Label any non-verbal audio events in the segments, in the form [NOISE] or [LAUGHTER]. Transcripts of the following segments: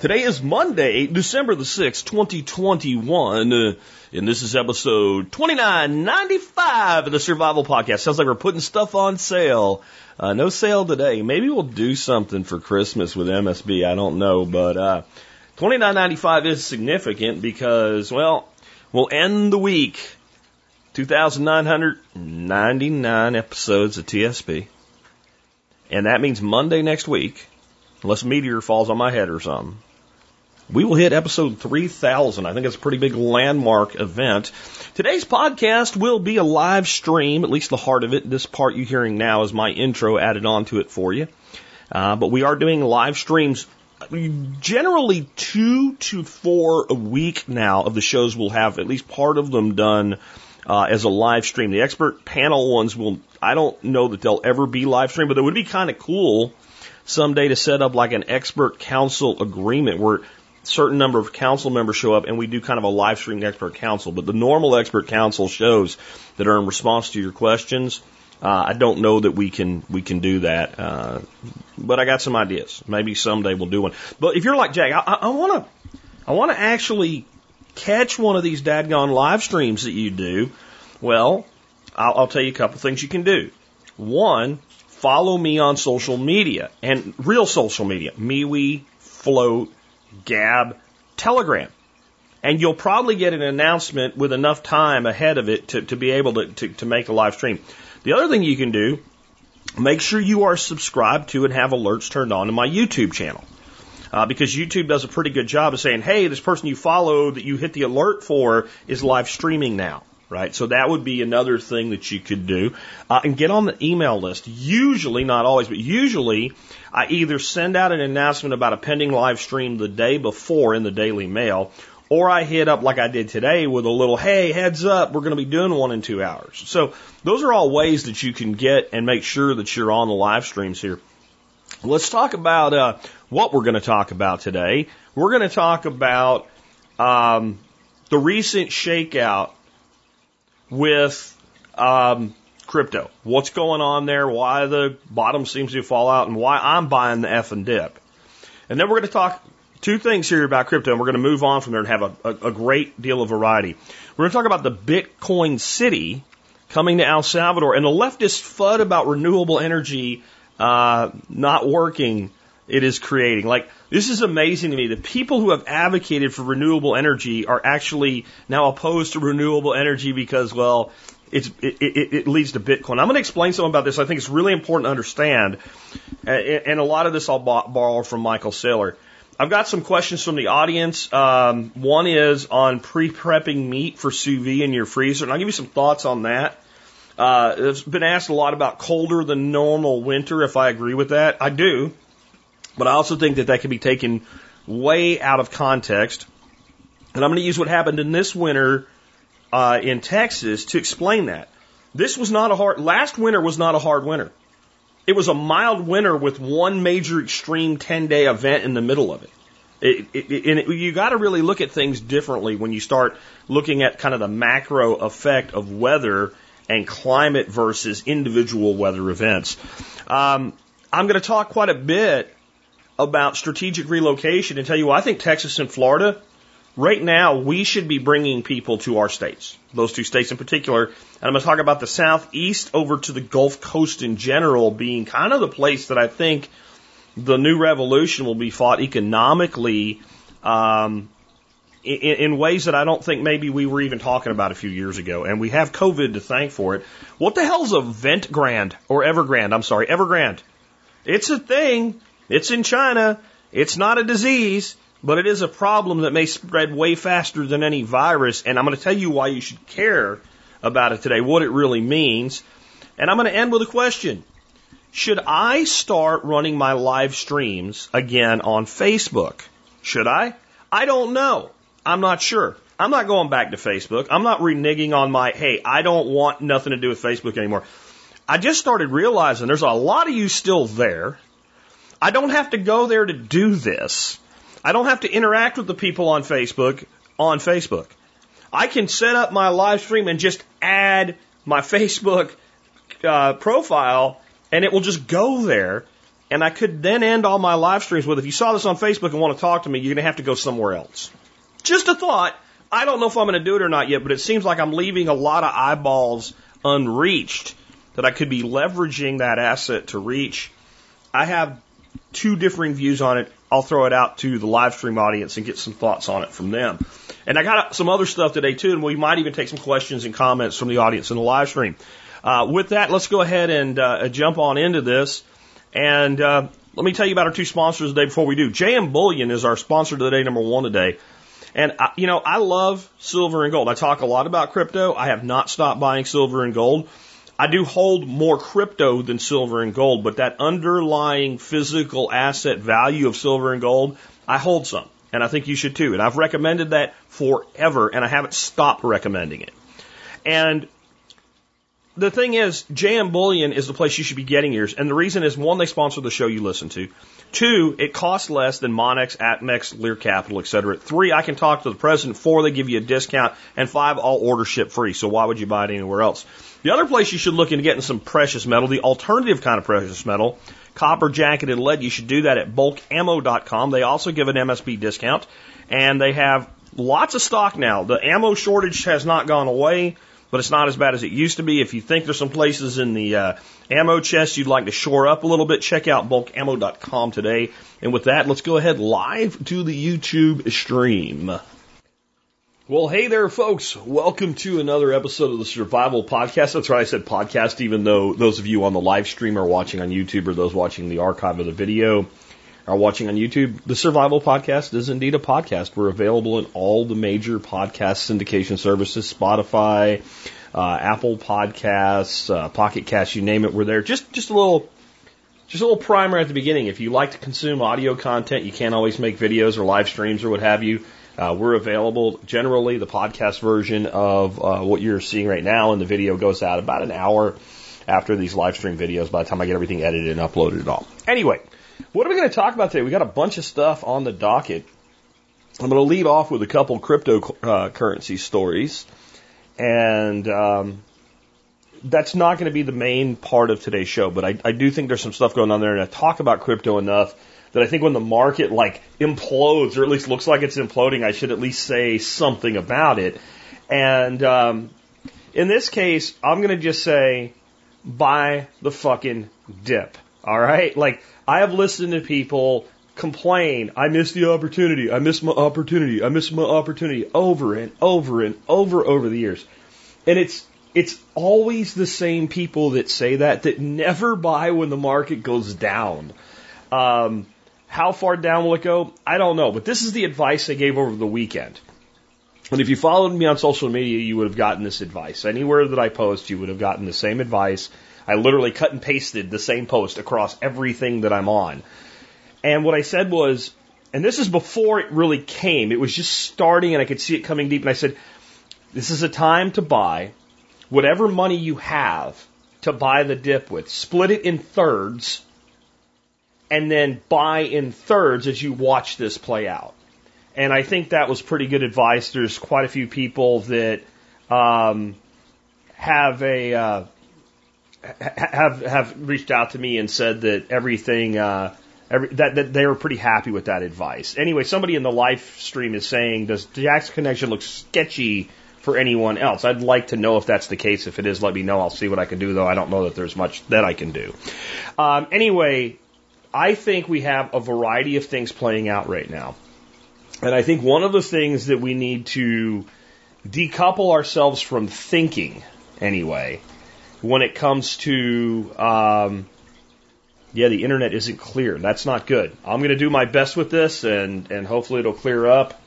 Today is Monday, December the 6th, 2021, uh, and this is episode 2995 of the Survival Podcast. Sounds like we're putting stuff on sale. Uh, no sale today. Maybe we'll do something for Christmas with MSB. I don't know, but uh, 2995 is significant because, well, we'll end the week 2,999 episodes of TSP. And that means Monday next week, unless meteor falls on my head or something, we will hit episode 3000. I think it's a pretty big landmark event. Today's podcast will be a live stream, at least the heart of it. This part you're hearing now is my intro added onto it for you. Uh, but we are doing live streams generally two to four a week now of the shows we'll have at least part of them done uh, as a live stream. The expert panel ones will, I don't know that they'll ever be live stream, but it would be kind of cool someday to set up like an expert council agreement where certain number of council members show up and we do kind of a live stream expert council. But the normal expert council shows that are in response to your questions, uh, I don't know that we can we can do that. Uh, but I got some ideas. Maybe someday we'll do one. But if you're like Jack, I want to I want to actually catch one of these dadgone live streams that you do. Well, I'll, I'll tell you a couple things you can do. One, follow me on social media and real social media, MeWe, Flote, Gab, Telegram. And you'll probably get an announcement with enough time ahead of it to, to be able to, to, to make a live stream. The other thing you can do, make sure you are subscribed to and have alerts turned on to my YouTube channel. Uh, because YouTube does a pretty good job of saying, hey, this person you follow that you hit the alert for is live streaming now right? So that would be another thing that you could do. Uh, and get on the email list. Usually, not always, but usually, I either send out an announcement about a pending live stream the day before in the Daily Mail, or I hit up like I did today with a little, hey, heads up, we're going to be doing one in two hours. So those are all ways that you can get and make sure that you're on the live streams here. Let's talk about uh, what we're going to talk about today. We're going to talk about um, the recent shakeout with um, crypto. What's going on there? Why the bottom seems to fall out, and why I'm buying the F and dip. And then we're going to talk two things here about crypto, and we're going to move on from there and have a, a, a great deal of variety. We're going to talk about the Bitcoin City coming to El Salvador and the leftist FUD about renewable energy uh, not working it is creating. Like, this is amazing to me. The people who have advocated for renewable energy are actually now opposed to renewable energy because, well, it, it, it leads to Bitcoin. I'm going to explain something about this. I think it's really important to understand. And a lot of this I'll borrow from Michael Saylor. I've got some questions from the audience. Um, one is on pre-prepping meat for sous vide in your freezer, and I'll give you some thoughts on that. Uh, it's been asked a lot about colder than normal winter, if I agree with that. I do. But I also think that that can be taken way out of context. And I'm going to use what happened in this winter uh, in Texas to explain that. This was not a hard, last winter was not a hard winter. It was a mild winter with one major extreme 10 day event in the middle of it. It, it, and it, you got to really look at things differently when you start looking at kind of the macro effect of weather and climate versus individual weather events. Um, I'm going to talk quite a bit about strategic relocation and tell you, I think Texas and Florida, right now, we should be bringing people to our states, those two states in particular. And I'm going to talk about the Southeast over to the Gulf Coast in general being kind of the place that I think the new revolution will be fought economically um, in, in ways that I don't think maybe we were even talking about a few years ago. And we have COVID to thank for it. What the hell's a Vent Grand or Evergrande? I'm sorry, Evergrande. It's a thing. It's in China. It's not a disease, but it is a problem that may spread way faster than any virus. And I'm going to tell you why you should care about it today, what it really means. And I'm going to end with a question. Should I start running my live streams again on Facebook? Should I? I don't know. I'm not sure. I'm not going back to Facebook. I'm not reneging on my, hey, I don't want nothing to do with Facebook anymore. I just started realizing there's a lot of you still there. I don't have to go there to do this. I don't have to interact with the people on Facebook on Facebook. I can set up my live stream and just add my [LAUGHS] Facebook uh, profile and it will just go there. And I could then end all my live streams with if you saw this on Facebook and want to talk to me, you're going to have to go somewhere else. Just a thought. I don't know if I'm going to do it or not yet, but it seems like I'm leaving a lot of eyeballs unreached that I could be leveraging that asset to reach. I have two differing views on it. I'll throw it out to the live stream audience and get some thoughts on it from them. And I got some other stuff today too, and we might even take some questions and comments from the audience in the live stream. Uh, with that, let's go ahead and uh, jump on into this. And uh, let me tell you about our two sponsors today before we do. JM Bullion is our sponsor today, number one today. And, I, you know, I love silver and gold. I talk a lot about crypto. I have not stopped buying silver and gold. I do hold more crypto than silver and gold, but that underlying physical asset value of silver and gold, I hold some. And I think you should too. And I've recommended that forever, and I haven't stopped recommending it. And the thing is, JM Bullion is the place you should be getting yours. And the reason is one, they sponsor the show you listen to. Two, it costs less than Monex, APMEX, Lear Capital, etc. Three, I can talk to the president. Four, they give you a discount. And five, all order ship free. So why would you buy it anywhere else? The other place you should look into getting some precious metal, the alternative kind of precious metal, copper, jacketed lead, you should do that at bulkammo.com. They also give an MSB discount. And they have lots of stock now. The ammo shortage has not gone away but it's not as bad as it used to be. If you think there's some places in the uh, ammo chest you'd like to shore up a little bit, check out bulkammo.com today. And with that, let's go ahead live to the YouTube stream. Well, hey there, folks. Welcome to another episode of the Survival Podcast. That's right, I said podcast, even though those of you on the live stream are watching on YouTube or those watching the archive of the video are watching on YouTube, the Survival Podcast is indeed a podcast. We're available in all the major podcast syndication services, Spotify, uh, Apple Podcasts, uh, Pocket Cast, you name it, we're there. Just just a little just a little primer at the beginning. If you like to consume audio content, you can't always make videos or live streams or what have you. Uh, we're available generally. The podcast version of uh, what you're seeing right now, and the video goes out about an hour after these live stream videos. By the time I get everything edited and uploaded, it all. Anyway, what are we going to talk about today? We got a bunch of stuff on the docket. I'm going to lead off with a couple cryptocurrency uh, currency stories, and um, that's not going to be the main part of today's show. But I, I do think there's some stuff going on there, and I talk about crypto enough that I think when the market like implodes, or at least looks like it's imploding, I should at least say something about it. And um, in this case, I'm going to just say, buy the fucking dip. All right, like I have listened to people complain, I missed the opportunity, I missed my opportunity, I missed my opportunity over and over and over over the years. And it's it's always the same people that say that that never buy when the market goes down. Um, how far down will it go? I don't know, but this is the advice I gave over the weekend. And if you followed me on social media, you would have gotten this advice. Anywhere that I post, you would have gotten the same advice I literally cut and pasted the same post across everything that I'm on. And what I said was, and this is before it really came, it was just starting and I could see it coming deep. And I said, this is a time to buy whatever money you have to buy the dip with. Split it in thirds and then buy in thirds as you watch this play out. And I think that was pretty good advice. There's quite a few people that um, have a uh, have have reached out to me and said that everything uh, every, that that they were pretty happy with that advice. Anyway, somebody in the live stream is saying, "Does Jack's connection look sketchy for anyone else?" I'd like to know if that's the case. If it is, let me know. I'll see what I can do. Though I don't know that there's much that I can do. Um, anyway, I think we have a variety of things playing out right now, and I think one of the things that we need to decouple ourselves from thinking anyway when it comes to, um, yeah, the internet isn't clear. That's not good. I'm going to do my best with this, and and hopefully it'll clear up.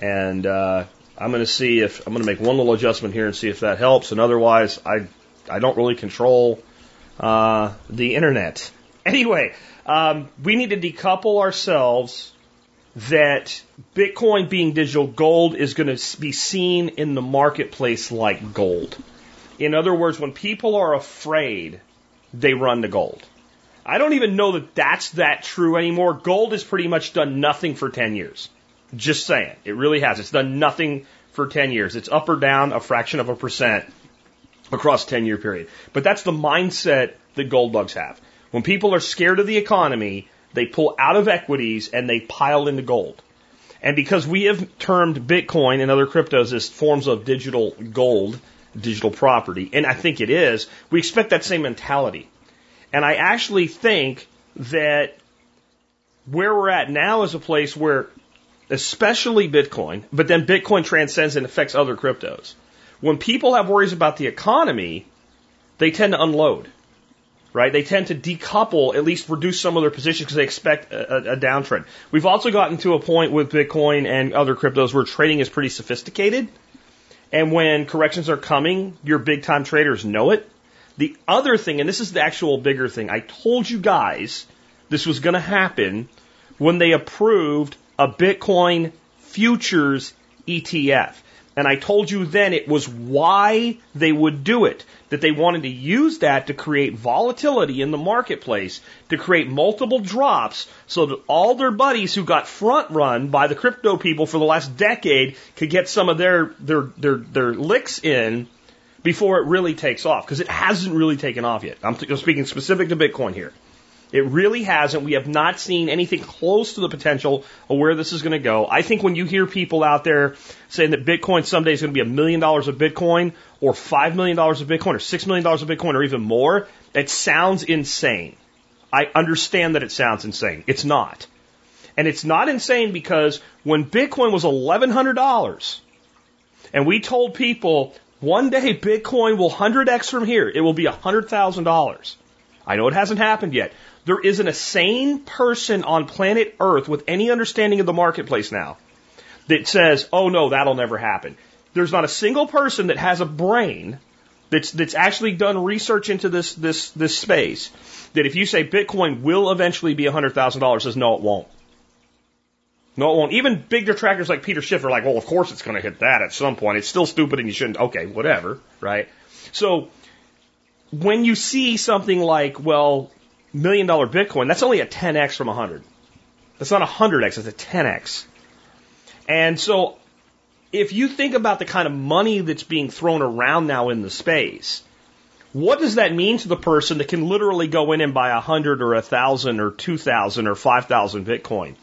And uh, I'm going to see if I'm going to make one little adjustment here and see if that helps. And otherwise, I I don't really control uh, the internet. Anyway, um, we need to decouple ourselves that Bitcoin being digital gold is going to be seen in the marketplace like gold. In other words, when people are afraid they run to gold. I don't even know that that's that true anymore. Gold has pretty much done nothing for 10 years. Just saying. It really has. It's done nothing for 10 years. It's up or down a fraction of a percent across 10 year period. But that's the mindset that gold bugs have. When people are scared of the economy, they pull out of equities and they pile into gold. And because we have termed Bitcoin and other cryptos as forms of digital gold, digital property, and I think it is, we expect that same mentality. And I actually think that where we're at now is a place where, especially Bitcoin, but then Bitcoin transcends and affects other cryptos. When people have worries about the economy, they tend to unload right? They tend to decouple, at least reduce some of their positions because they expect a, a, downtrend. We've also gotten to a point with Bitcoin and other cryptos where trading is pretty sophisticated. And when corrections are coming, your big time traders know it. The other thing, and this is the actual bigger thing, I told you guys this was going to happen when they approved a Bitcoin futures ETF. And I told you then it was why they would do it. That they wanted to use that to create volatility in the marketplace, to create multiple drops so that all their buddies who got front run by the crypto people for the last decade could get some of their, their, their, their licks in before it really takes off. Because it hasn't really taken off yet. I'm speaking specific to Bitcoin here. It really hasn't. We have not seen anything close to the potential of where this is going to go. I think when you hear people out there saying that Bitcoin someday is going to be a million dollars of Bitcoin or five million dollars of Bitcoin or six million dollars of Bitcoin or even more, it sounds insane. I understand that it sounds insane. It's not. And it's not insane because when Bitcoin was $1,100 and we told people one day Bitcoin will 100x from here, it will be $100,000. I know it hasn't happened yet. There isn't a sane person on planet Earth with any understanding of the marketplace now that says, oh no, that'll never happen. There's not a single person that has a brain that's, that's actually done research into this, this, this space that if you say Bitcoin will eventually be $100,000 says no, it won't. No, it won't. Even big detractors like Peter Schiff are like, well, of course it's going to hit that at some point. It's still stupid and you shouldn't. Okay, whatever, right? So when you see something like, well, million dollar Bitcoin, that's only a 10x from 100. That's not a 100x, it's a 10x. And so if you think about the kind of money that's being thrown around now in the space, what does that mean to the person that can literally go in and buy a hundred or a thousand or two thousand or five thousand Bitcoin?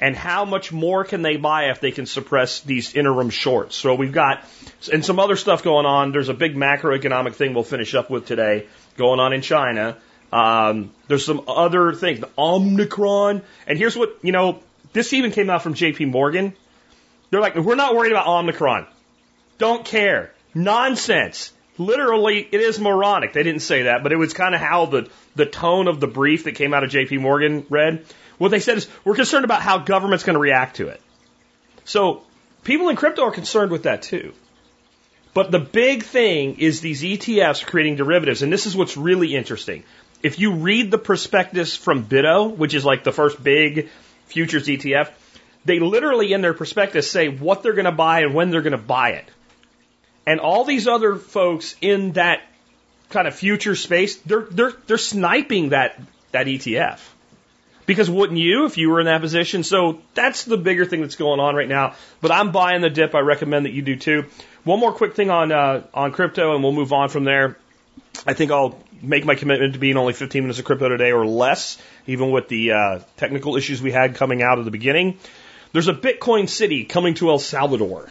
And how much more can they buy if they can suppress these interim shorts? So we've got, and some other stuff going on. There's a big macroeconomic thing we'll finish up with today going on in China um, there's some other things, the Omicron. And here's what, you know, this even came out from JP Morgan. They're like, we're not worried about Omicron. Don't care. Nonsense. Literally, it is moronic. They didn't say that, but it was kind of how the, the tone of the brief that came out of JP Morgan read. What they said is, we're concerned about how government's going to react to it. So, people in crypto are concerned with that too. But the big thing is these ETFs creating derivatives, and this is what's really interesting if you read the prospectus from BITO, which is like the first big futures ETF, they literally in their prospectus say what they're going to buy and when they're going to buy it. And all these other folks in that kind of future space, they're they're they're sniping that that ETF. Because wouldn't you if you were in that position? So that's the bigger thing that's going on right now. But I'm buying the dip. I recommend that you do too. One more quick thing on uh, on crypto, and we'll move on from there. I think I'll make my commitment to being only 15 minutes of crypto today or less, even with the uh, technical issues we had coming out of the beginning. There's a Bitcoin city coming to El Salvador.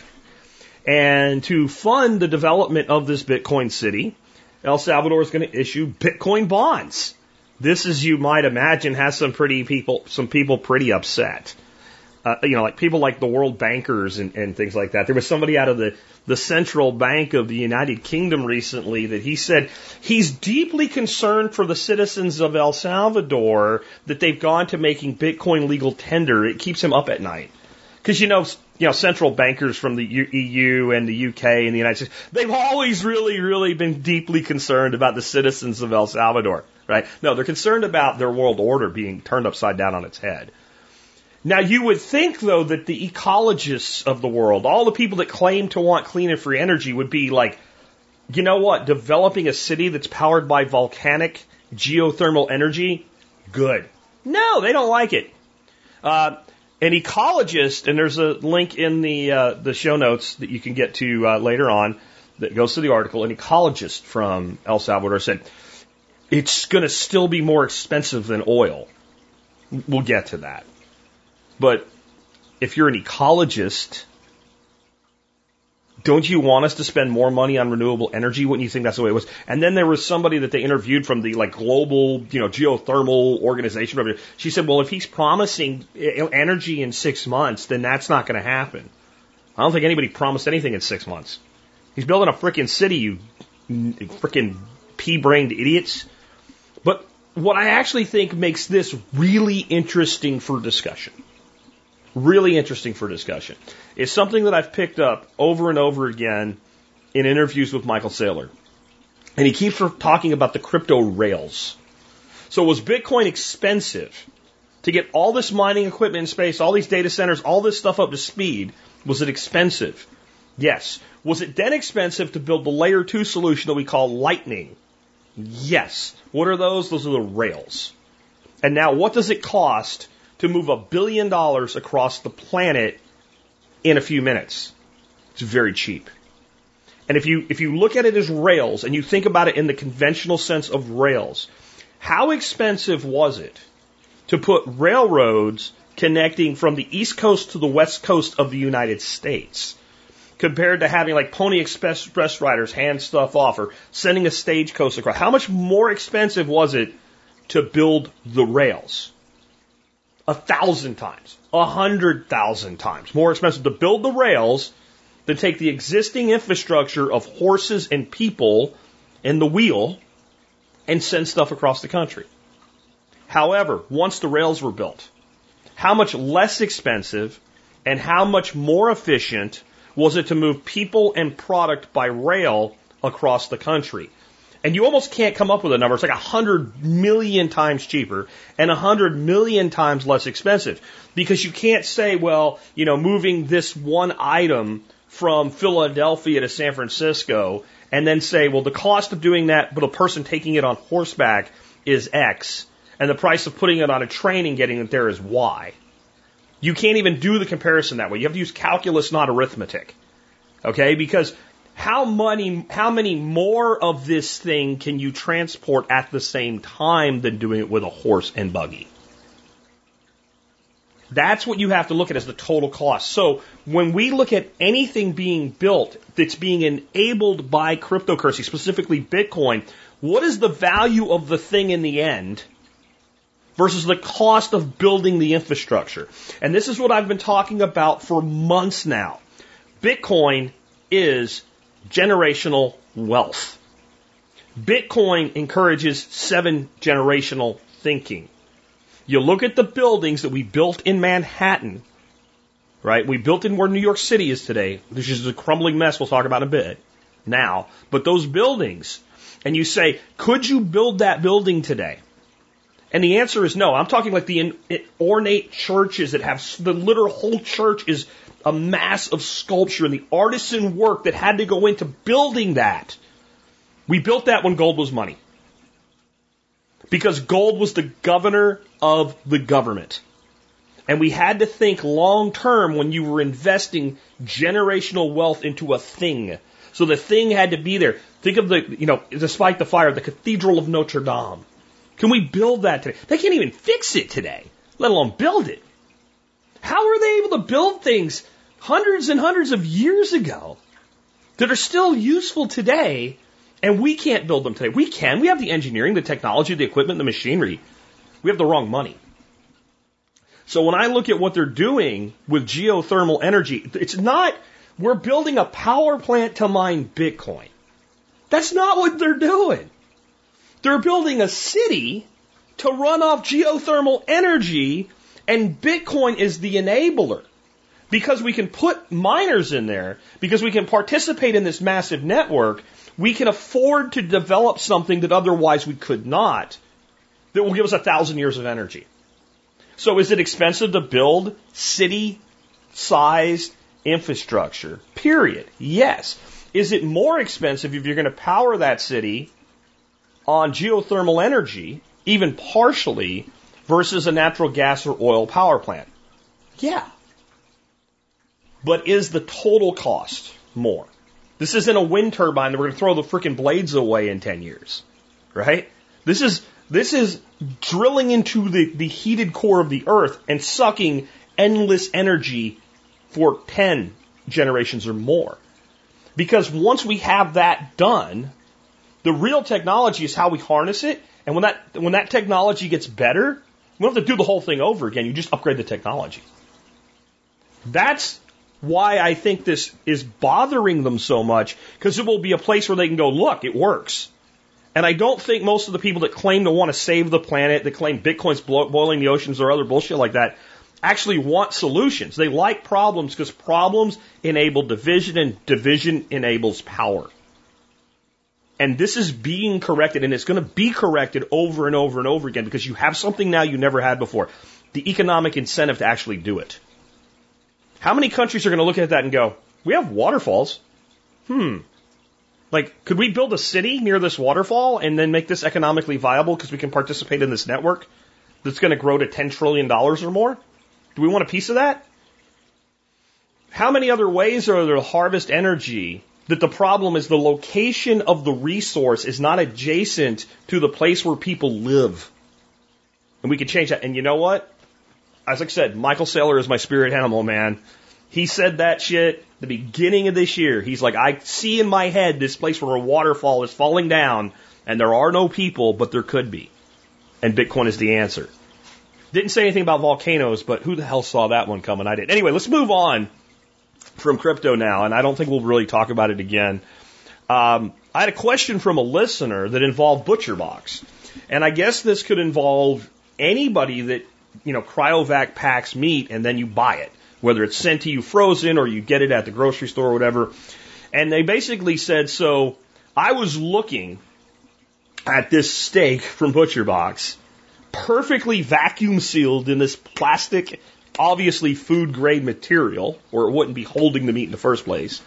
And to fund the development of this Bitcoin city, El Salvador is going to issue Bitcoin bonds. This, as you might imagine, has some pretty people, some people pretty upset uh, you know, like people like the world bankers and, and things like that. There was somebody out of the, the central bank of the United Kingdom recently that he said he's deeply concerned for the citizens of El Salvador that they've gone to making Bitcoin legal tender. It keeps him up at night. Because you know, you know, central bankers from the EU and the UK and the United States, they've always really, really been deeply concerned about the citizens of El Salvador, right? No, they're concerned about their world order being turned upside down on its head. Now, you would think, though, that the ecologists of the world, all the people that claim to want clean and free energy, would be like, you know what, developing a city that's powered by volcanic geothermal energy, good. No, they don't like it. Uh, an ecologist, and there's a link in the uh, the show notes that you can get to uh, later on that goes to the article. An ecologist from El Salvador said it's going to still be more expensive than oil. We'll get to that, but if you're an ecologist don't you want us to spend more money on renewable energy? Wouldn't you think that's the way it was? And then there was somebody that they interviewed from the like global, you know, geothermal organization. She said, well, if he's promising energy in six months, then that's not going to happen. I don't think anybody promised anything in six months. He's building a freaking city, you freaking pea-brained idiots. But what I actually think makes this really interesting for discussion really interesting for discussion. It's something that I've picked up over and over again in interviews with Michael Saylor. And he keeps talking about the crypto rails. So was Bitcoin expensive to get all this mining equipment in space, all these data centers, all this stuff up to speed? Was it expensive? Yes. Was it then expensive to build the layer two solution that we call Lightning? Yes. What are those? Those are the rails. And now what does it cost to move a billion dollars across the planet in a few minutes. It's very cheap. And if you, if you look at it as rails and you think about it in the conventional sense of rails, how expensive was it to put railroads connecting from the East Coast to the West Coast of the United States compared to having like Pony Express riders hand stuff off or sending a stagecoach across? How much more expensive was it to build the rails? A thousand times, a hundred thousand times more expensive to build the rails than take the existing infrastructure of horses and people and the wheel and send stuff across the country. However, once the rails were built, how much less expensive and how much more efficient was it to move people and product by rail across the country? And you almost can't come up with a number. It's like a hundred million times cheaper and a hundred million times less expensive because you can't say, well, you know, moving this one item from Philadelphia to San Francisco and then say, well, the cost of doing that, but a person taking it on horseback is X and the price of putting it on a train and getting it there is Y. You can't even do the comparison that way. You have to use calculus, not arithmetic. Okay? Because how many how many more of this thing can you transport at the same time than doing it with a horse and buggy? That's what you have to look at as the total cost. So when we look at anything being built that's being enabled by cryptocurrency, specifically Bitcoin, what is the value of the thing in the end versus the cost of building the infrastructure? And this is what I've been talking about for months now. Bitcoin is generational wealth. Bitcoin encourages seven generational thinking. You look at the buildings that we built in Manhattan, right? We built in where New York City is today, which is a crumbling mess we'll talk about in a bit now. But those buildings, and you say, could you build that building today? And the answer is no. I'm talking like the ornate churches that have the literal whole church is a mass of sculpture and the artisan work that had to go into building that. We built that when gold was money. Because gold was the governor of the government. And we had to think long term when you were investing generational wealth into a thing. So the thing had to be there. Think of the, you know, despite the fire, the Cathedral of Notre Dame. Can we build that today? They can't even fix it today, let alone build it. How are they able to build things hundreds and hundreds of years ago that are still useful today, and we can't build them today. We can. We have the engineering, the technology, the equipment, the machinery. We have the wrong money. So when I look at what they're doing with geothermal energy, it's not, we're building a power plant to mine Bitcoin. That's not what they're doing. They're building a city to run off geothermal energy, and Bitcoin is the enabler because we can put miners in there, because we can participate in this massive network, we can afford to develop something that otherwise we could not that will give us a thousand years of energy. So is it expensive to build city sized infrastructure? Period. Yes. Is it more expensive if you're going to power that city on geothermal energy, even partially, versus a natural gas or oil power plant? Yeah. But is the total cost more? This isn't a wind turbine that we're going to throw the freaking blades away in 10 years, right? This is, this is drilling into the, the heated core of the earth and sucking endless energy for 10 generations or more. Because once we have that done, the real technology is how we harness it. And when that, when that technology gets better, we don't have to do the whole thing over again. You just upgrade the technology. That's why I think this is bothering them so much because it will be a place where they can go, look, it works. And I don't think most of the people that claim to want to save the planet, that claim Bitcoin's boiling the oceans or other bullshit like that, actually want solutions. They like problems because problems enable division and division enables power. And this is being corrected and it's going to be corrected over and over and over again because you have something now you never had before. The economic incentive to actually do it. How many countries are going to look at that and go, we have waterfalls? Hmm. Like, could we build a city near this waterfall and then make this economically viable because we can participate in this network that's going to grow to $10 trillion or more? Do we want a piece of that? How many other ways are there to harvest energy that the problem is the location of the resource is not adjacent to the place where people live? And we could change that. And you know what? As I said, Michael Saylor is my spirit animal, man. He said that shit the beginning of this year. He's like, I see in my head this place where a waterfall is falling down and there are no people, but there could be. And Bitcoin is the answer. Didn't say anything about volcanoes, but who the hell saw that one coming? I did. Anyway, let's move on from crypto now, and I don't think we'll really talk about it again. Um, I had a question from a listener that involved ButcherBox, and I guess this could involve anybody that you know cryovac packs meat and then you buy it, whether it's sent to you frozen or you get it at the grocery store or whatever. And they basically said, so I was looking at this steak from Butcher Box, perfectly vacuum sealed in this plastic, obviously food grade material, or it wouldn't be holding the meat in the first place.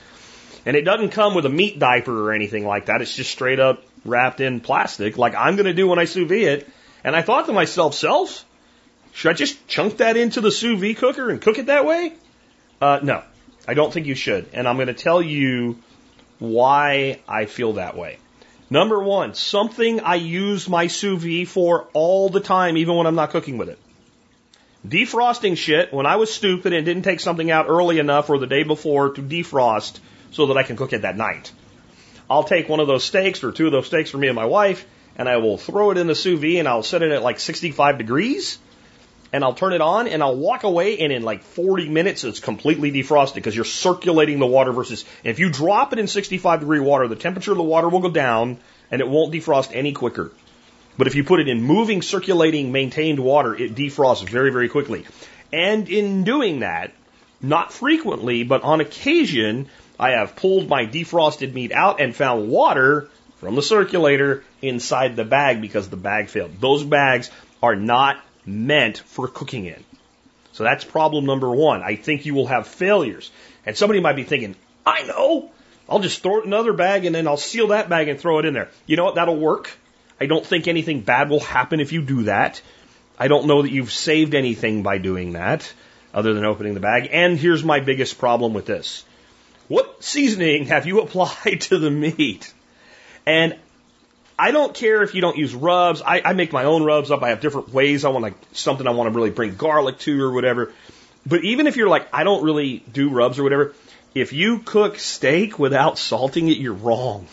And it doesn't come with a meat diaper or anything like that. It's just straight up wrapped in plastic, like I'm going to do when I sous vide it. And I thought to myself, self, should I just chunk that into the sous vide cooker and cook it that way? Uh, no, I don't think you should. And I'm going to tell you why I feel that way. Number one, something I use my sous vide for all the time, even when I'm not cooking with it. Defrosting shit when I was stupid and didn't take something out early enough or the day before to defrost so that I can cook it that night. I'll take one of those steaks or two of those steaks for me and my wife and I will throw it in the sous vide and I'll set it at like 65 degrees and I'll turn it on and I'll walk away and in like 40 minutes it's completely defrosted because you're circulating the water versus if you drop it in 65 degree water, the temperature of the water will go down and it won't defrost any quicker. But if you put it in moving, circulating, maintained water, it defrosts very, very quickly. And in doing that, not frequently, but on occasion, I have pulled my defrosted meat out and found water from the circulator inside the bag because the bag failed. Those bags are not meant for cooking in. So that's problem number one. I think you will have failures. And somebody might be thinking, I know. I'll just throw it in another bag and then I'll seal that bag and throw it in there. You know what? That'll work. I don't think anything bad will happen if you do that. I don't know that you've saved anything by doing that other than opening the bag. And here's my biggest problem with this. What seasoning have you [LAUGHS] applied to the meat? And I don't care if you don't use rubs. I, I make my own rubs up. I have different ways. I want like something I want to really bring garlic to or whatever. But even if you're like, I don't really do rubs or whatever, if you cook steak without salting it, you're wrong.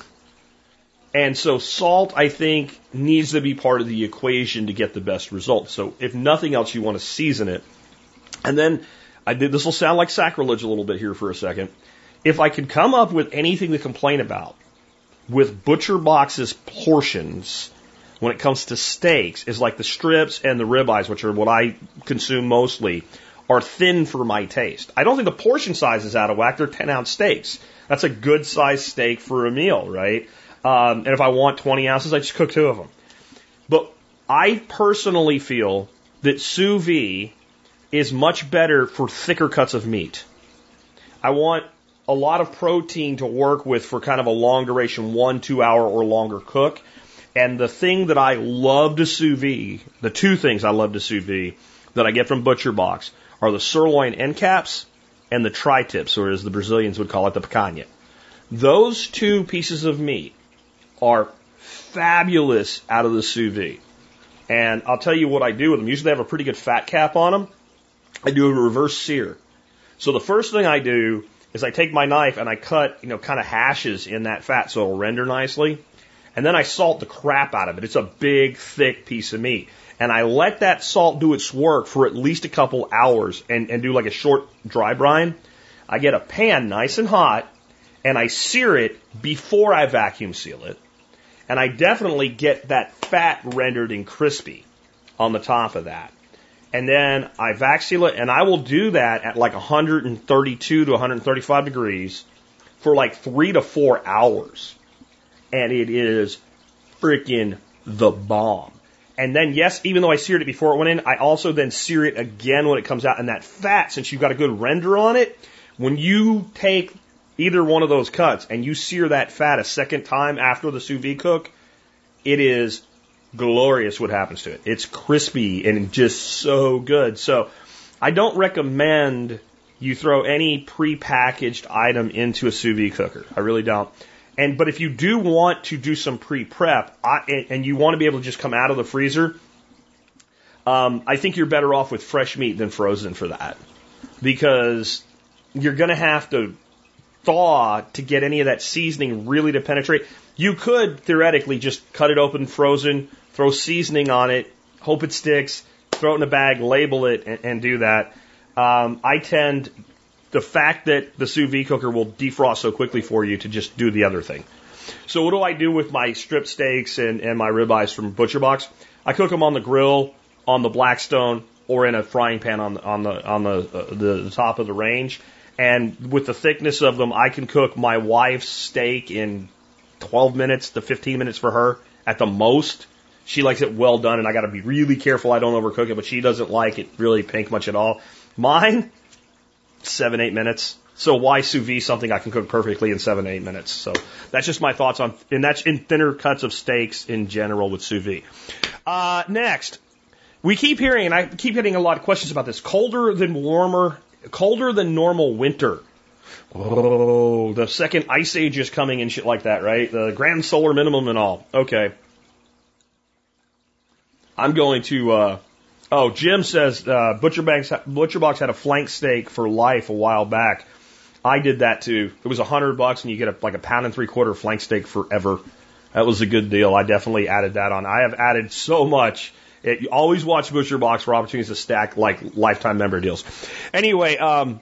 And so salt, I think, needs to be part of the equation to get the best result. So if nothing else, you want to season it. And then I did, this will sound like sacrilege a little bit here for a second. If I could come up with anything to complain about, with ButcherBox's portions when it comes to steaks is like the strips and the ribeyes, which are what I consume mostly, are thin for my taste. I don't think the portion size is out of whack. They're 10 ounce steaks. That's a good sized steak for a meal, right? Um, and if I want 20 ounces, I just cook two of them. But I personally feel that sous vide is much better for thicker cuts of meat. I want a lot of protein to work with for kind of a long duration, one, two hour or longer cook. And the thing that I love to sous vide, the two things I love to sous vide that I get from Butcher Box are the sirloin end caps and the tri tips, or as the Brazilians would call it, the picanha. Those two pieces of meat are fabulous out of the sous vide. And I'll tell you what I do with them. Usually they have a pretty good fat cap on them. I do a reverse sear. So the first thing I do is I take my knife and I cut, you know, kind of hashes in that fat so it'll render nicely. And then I salt the crap out of it. It's a big, thick piece of meat. And I let that salt do its work for at least a couple hours and, and do like a short dry brine. I get a pan nice and hot and I sear it before I vacuum seal it. And I definitely get that fat rendered and crispy on the top of that. And then I vac and I will do that at like 132 to 135 degrees for like three to four hours and it is freaking the bomb. And then, yes, even though I seared it before it went in, I also then sear it again when it comes out. And that fat, since you've got a good render on it, when you take either one of those cuts and you sear that fat a second time after the sous vide cook, it is glorious what happens to it. It's crispy and just so good. So I don't recommend you throw any pre-packaged item into a sous vide cooker. I really don't. And but if you do want to do some pre-prep I, and you want to be able to just come out of the freezer, um, I think you're better off with fresh meat than frozen for that, because you're going to have to thaw to get any of that seasoning really to penetrate. You could theoretically just cut it open frozen, throw seasoning on it, hope it sticks, throw it in a bag, label it, and, and do that. Um, I tend the fact that the sous vide cooker will defrost so quickly for you to just do the other thing. So what do I do with my strip steaks and, and my ribeyes from Butcher Box? I cook them on the grill, on the Blackstone, or in a frying pan on the on the on the uh, the, the top of the range. And with the thickness of them, I can cook my wife's steak in 12 minutes to 15 minutes for her at the most. She likes it well done, and I got to be really careful I don't overcook it. But she doesn't like it really pink much at all. Mine, seven, eight minutes. So why sous vide something I can cook perfectly in seven, eight minutes? So that's just my thoughts on, and that's in thinner cuts of steaks in general with sous vide. Uh, next, we keep hearing, and I keep getting a lot of questions about this. Colder than warmer, colder than normal winter. Oh, the second ice age is coming and shit like that, right? The grand solar minimum and all. Okay. I'm going to, uh, Oh, Jim says uh, Butcher, Banks, Butcher Box had a flank steak for life a while back. I did that too. It was a hundred bucks, and you get a, like a pound and three quarter flank steak forever. That was a good deal. I definitely added that on. I have added so much. It, you always watch Butcher Box for opportunities to stack like lifetime member deals. Anyway, um,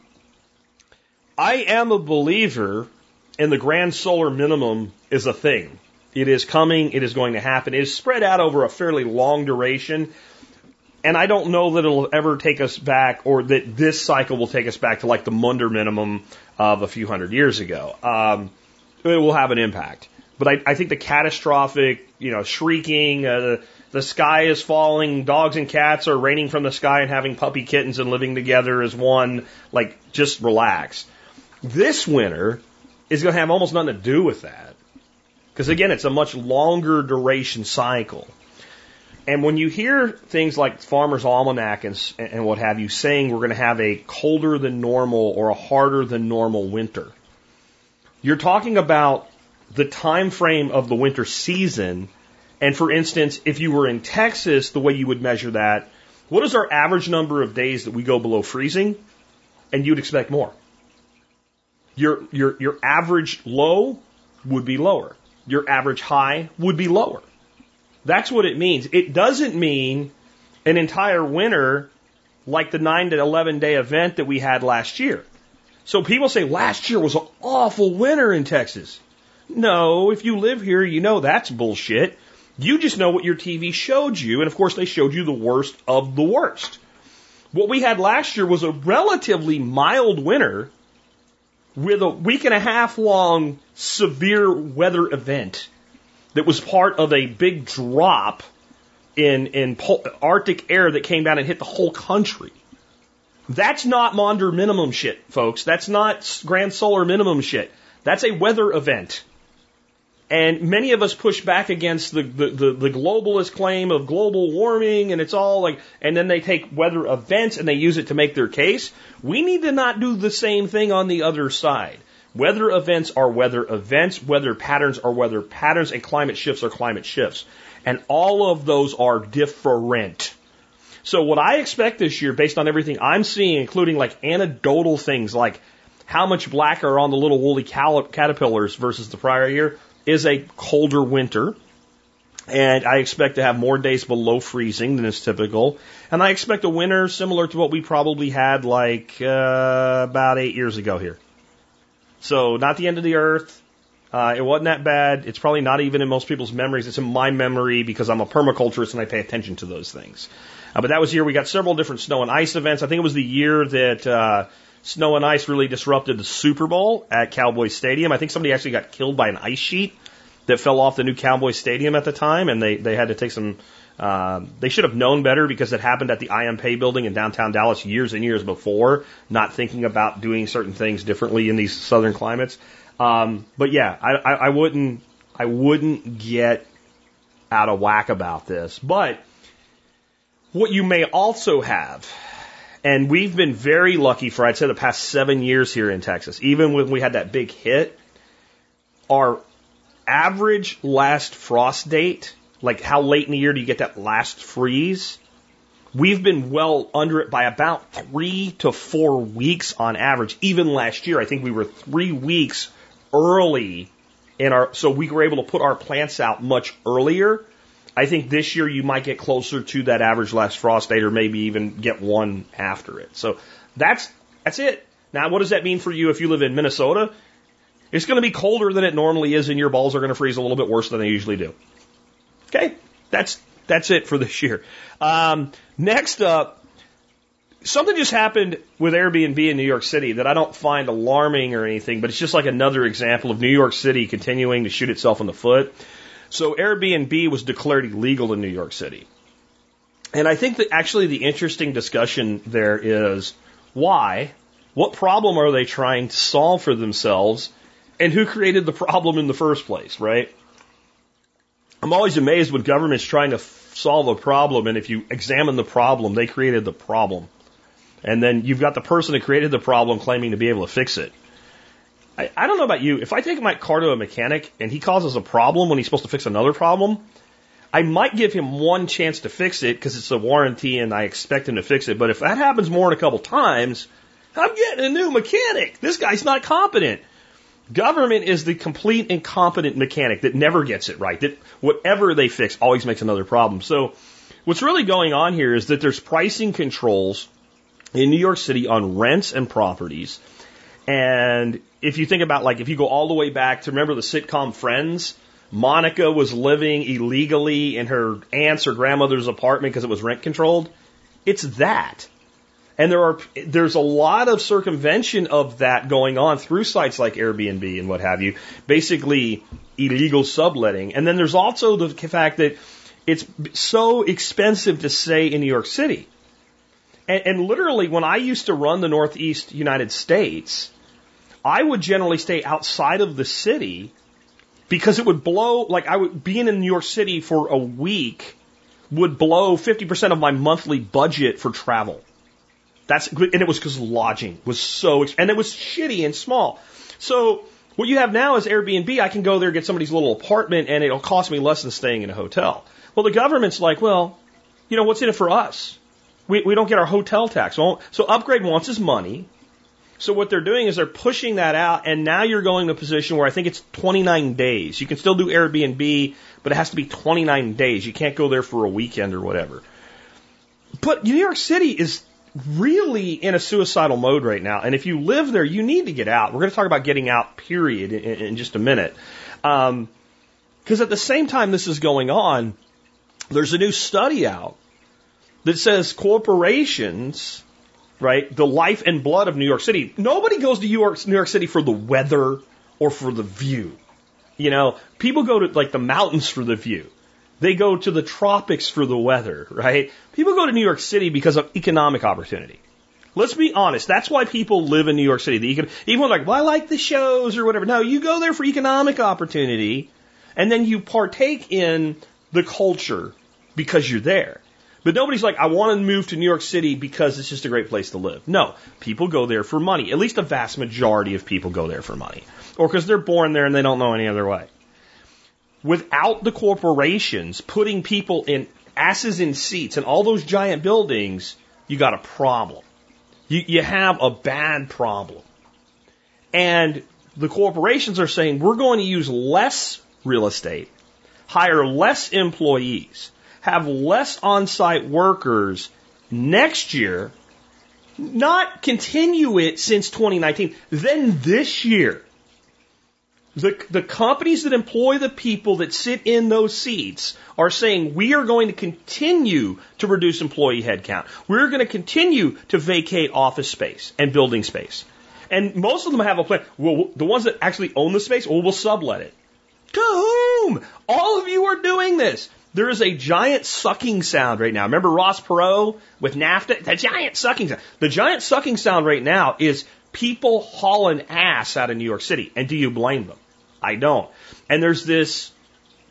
I am a believer in the grand solar minimum is a thing. It is coming. It is going to happen. It is spread out over a fairly long duration. And I don't know that it'll ever take us back or that this cycle will take us back to like the Maunder minimum of a few hundred years ago. Um, it will have an impact. But I, I think the catastrophic, you know, shrieking, uh, the sky is falling, dogs and cats are raining from the sky and having puppy kittens and living together as one, like, just relax. This winter is going to have almost nothing to do with that. Because again, it's a much longer duration cycle. And when you hear things like Farmer's Almanac and, and what have you saying we're going to have a colder than normal or a harder than normal winter, you're talking about the time frame of the winter season. And for instance, if you were in Texas, the way you would measure that, what is our average number of days that we go below freezing? And you'd expect more. Your, your, your average low would be lower. Your average high would be lower. That's what it means. It doesn't mean an entire winter like the 9 to 11 day event that we had last year. So people say last year was an awful winter in Texas. No, if you live here, you know that's bullshit. You just know what your TV showed you, and of course they showed you the worst of the worst. What we had last year was a relatively mild winter with a week and a half long severe weather event that was part of a big drop in, in Arctic air that came down and hit the whole country. That's not Maunder minimum shit, folks. That's not grand solar minimum shit. That's a weather event. And many of us push back against the, the, the, the, globalist claim of global warming and it's all like, and then they take weather events and they use it to make their case. We need to not do the same thing on the other side. Weather events are weather events, weather patterns are weather patterns, and climate shifts are climate shifts. And all of those are different. So what I expect this year, based on everything I'm seeing, including like anecdotal things like how much black are on the little woolly caterpillars versus the prior year, is a colder winter. And I expect to have more days below freezing than is typical. And I expect a winter similar to what we probably had like uh, about eight years ago here. So not the end of the earth. Uh, it wasn't that bad. It's probably not even in most people's memories. It's in my memory because I'm a permaculturist and I pay attention to those things. Uh, but that was the year we got several different snow and ice events. I think it was the year that uh, snow and ice really disrupted the Super Bowl at Cowboy Stadium. I think somebody actually got killed by an ice sheet that fell off the new Cowboy Stadium at the time, and they they had to take some. Uh, they should have known better because it happened at the IMP building in downtown Dallas years and years before, not thinking about doing certain things differently in these southern climates. Um, but yeah, I, I, I wouldn't I wouldn't get out of whack about this. But what you may also have and we've been very lucky for, I'd say, the past seven years here in Texas. Even when we had that big hit, our average last frost date, like how late in the year do you get that last freeze? We've been well under it by about three to four weeks on average. Even last year, I think we were three weeks early in our, so we were able to put our plants out much earlier I think this year you might get closer to that average last frost date or maybe even get one after it. So that's, that's it. Now, what does that mean for you if you live in Minnesota? It's going to be colder than it normally is and your balls are going to freeze a little bit worse than they usually do. Okay. That's, that's it for [LAUGHS] this year. Um, next up, something just happened with Airbnb in New York City that I don't find alarming or anything, but it's just like another example of New York City continuing to shoot itself in the foot. So Airbnb was declared illegal in New York City. And I think that actually the interesting discussion there is why? What problem are they trying to solve for themselves? And who created the problem in the first place, right? I'm always amazed when government's trying to solve a problem, and if you examine the problem, they created the problem. And then you've got the person that created the problem claiming to be able to fix it. I, I don't know about you. If I take my car to a mechanic and he causes a problem when he's supposed to fix another problem, I might give him one chance to fix it because it's a warranty and I expect him to fix it. But if that happens more than a couple times, I'm getting a new mechanic. This guy's not competent. Government is the complete incompetent mechanic that never gets it right. That whatever they fix always makes another problem. So what's really going on here is that there's pricing controls in New York City on rents and properties and if you think about like if you go all the way back to remember the sitcom Friends, Monica was living illegally in her aunt's or grandmother's apartment because it was rent controlled. It's that. And there are there's a lot of circumvention of that going on through sites like Airbnb and what have you, basically illegal subletting. And then there's also the fact that it's so expensive to stay in New York City. And, and literally, when I used to run the Northeast United States, I would generally stay outside of the city because it would blow, like I would, being in New York City for a week would blow 50% of my monthly budget for travel. That's, and it was because lodging was so, and it was shitty and small. So what you have now is Airbnb. I can go there, get somebody's little apartment, and it'll cost me less than staying in a hotel. Well, the government's like, well, you know, what's in it for us? We, we don't get our hotel tax. So Upgrade wants his money. So what they're doing is they're pushing that out, and now you're going to a position where I think it's 29 days. You can still do Airbnb, but it has to be 29 days. You can't go there for a weekend or whatever. But New York City is really in a suicidal mode right now, and if you live there, you need to get out. We're going to talk about getting out, period, in, in just a minute. Because um, at the same time this is going on, there's a new study out that says corporations right? The life and blood of New York City. Nobody goes to New York, New York City for the weather or for the view. You know, people go to like the mountains for the view. They go to the tropics for the weather, right? People go to New York City because of economic opportunity. Let's be honest. That's why people live in New York City. The econ- even like, well, I like the shows or whatever. No, you go there for economic opportunity And then you partake in the culture because you're there. But nobody's like, I want to move to New York City because it's just a great place to live. No, people go there for money. At least a vast majority of people go there for money. Or because they're born there and they don't know any other way. Without the corporations putting people in asses in seats and all those giant buildings, you got a problem. You, you have a bad problem. And the corporations are saying we're going to use less real estate, hire less employees, have less on site workers next year, not continue it since 2019, then this year. The, the companies that employ the people that sit in those seats are saying we are going to continue to reduce employee headcount. We're going to continue to vacate office space and building space. And most of them have a plan. Well, the ones that actually own the space, well, we'll sublet it. To whom? All of you are doing this. There is a giant sucking sound right now. Remember Ross Perot with NAFTA? The giant sucking sound. The giant sucking sound right now is people hauling ass out of New York City. And do you blame them? I don't. And there's this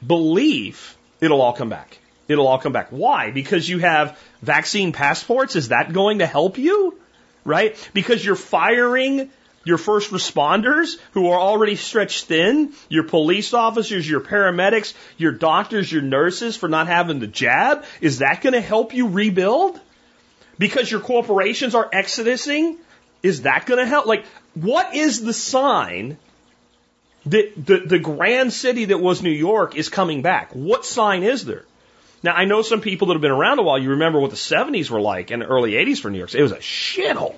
belief it'll all come back. It'll all come back. Why? Because you have vaccine passports. Is that going to help you? Right? Because you're firing your first responders who are already stretched thin, your police officers, your paramedics, your doctors, your nurses for not having the jab. Is that going to help you rebuild? Because your corporations are exodusing? Is that going to help? Like, what is the sign that the, the grand city that was New York is coming back. What sign is there? Now, I know some people that have been around a while, you remember what the 70s were like and the early 80s for New York. It was a shithole.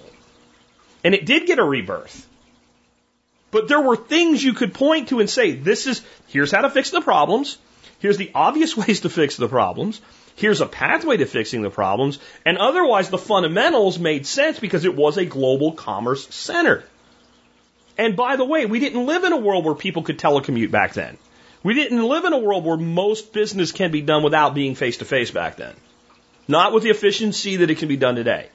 And it did get a rebirth. But there were things you could point to and say, this is, here's how to fix the problems. Here's the obvious [LAUGHS] ways to fix the problems. Here's a pathway to fixing the problems. And otherwise, the fundamentals made sense because it was a global commerce center. And by the way, we didn't live in a world where people could telecommute back then. We didn't live in a world where most business can be done without being face to face back then. Not with the efficiency that it can be done today.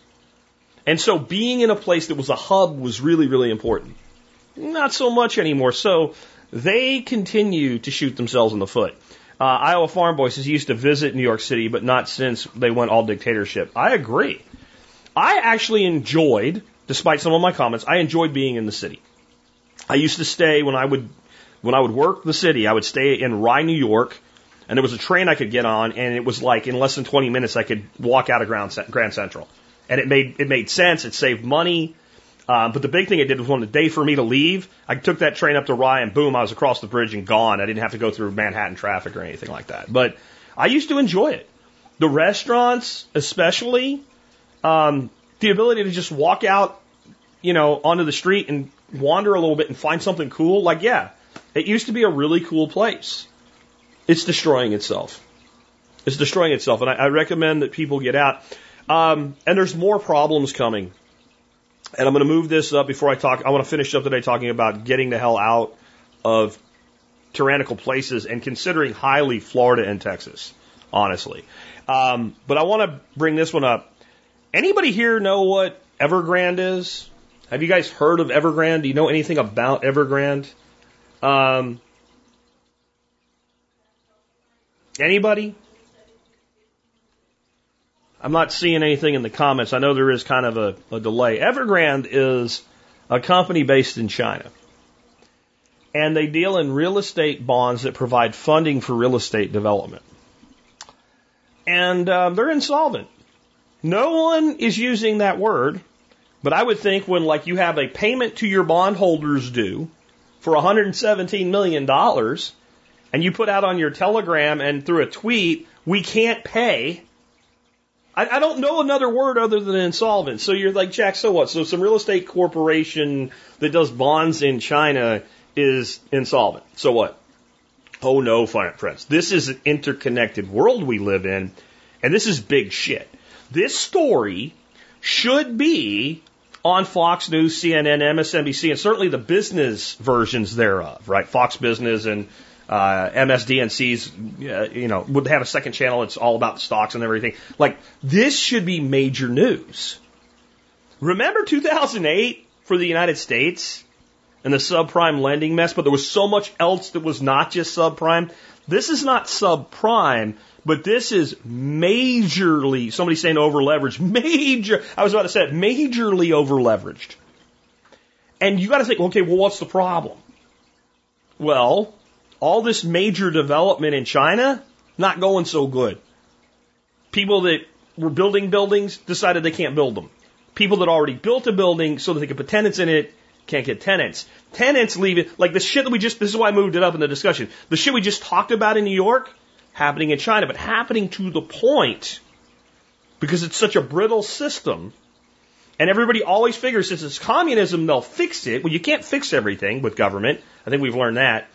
And so being in a place that was a hub was really, really important. Not so much anymore. So they continue to shoot themselves in the foot. Uh, Iowa Farm Boy says he used to visit New York City, but not since they went all dictatorship. I agree. I actually enjoyed, despite some of my comments, I enjoyed being in the city. I used to stay when I would when I would work the city. I would stay in Rye, New York, and there was a train I could get on, and it was like in less than 20 minutes I could walk out of Grand Central, and it made it made sense. It saved money. Uh, but the big thing it did was when the day for me to leave, I took that train up to Rye and boom, I was across the bridge and gone. I didn't have to go through Manhattan traffic or anything like that. But I used to enjoy it. The restaurants, especially, um, the ability to just walk out, you know, onto the street and wander a little bit and find something cool, like, yeah, it used to be a really cool place. It's destroying itself. It's destroying itself. And I, I recommend that people get out. Um, and there's more problems coming. And I'm going to move this up before I talk. I want to finish up today talking about getting the hell out of tyrannical places and considering highly Florida and Texas, honestly. Um, but I want to bring this one up. Anybody here know what Evergrande is? Have you guys heard of Evergrande? Do you know anything about Evergrande? Um, anybody? I'm not seeing anything in the comments. I know there is kind of a, a delay. Evergrande is a company based in China. And they deal in real estate bonds that provide funding for real estate development. And um, they're insolvent. No one is using that word but I would think when like you have a payment to your bondholders due for 117 million dollars, and you put out on your telegram and through a tweet, we can't pay. I, I don't know another word other than insolvent. So you're like, Jack, so what? So some real estate corporation that does bonds in China is insolvent. So what? Oh no, fine friends. This is an interconnected world we live in, and this is big shit. This story should be on Fox News, CNN, MSNBC, and certainly the business versions thereof, right? Fox Business and uh, MSDNC's, uh, you know, would have a second channel. It's all about stocks and everything. Like this should be major news. Remember 2008 for the United States? and the subprime lending mess, but there was so much else that was not just subprime. This is not subprime, but this is majorly, somebody saying over leveraged, major, I was about to say it, majorly over leveraged. And you got to think, okay, well, what's the problem? Well, all this major development in China, not going so good. People that were building buildings decided they can't build them. People that already built a building so that they could put tenants in it can't get tenants. Tenants leave it, like the shit that we just, this is why I moved it up in the discussion. The shit we just talked about in New York, happening in China, but happening to the point because it's such a brittle system. And everybody always figures since it's communism, they'll fix it. Well, you can't fix everything with government. I think we've learned that.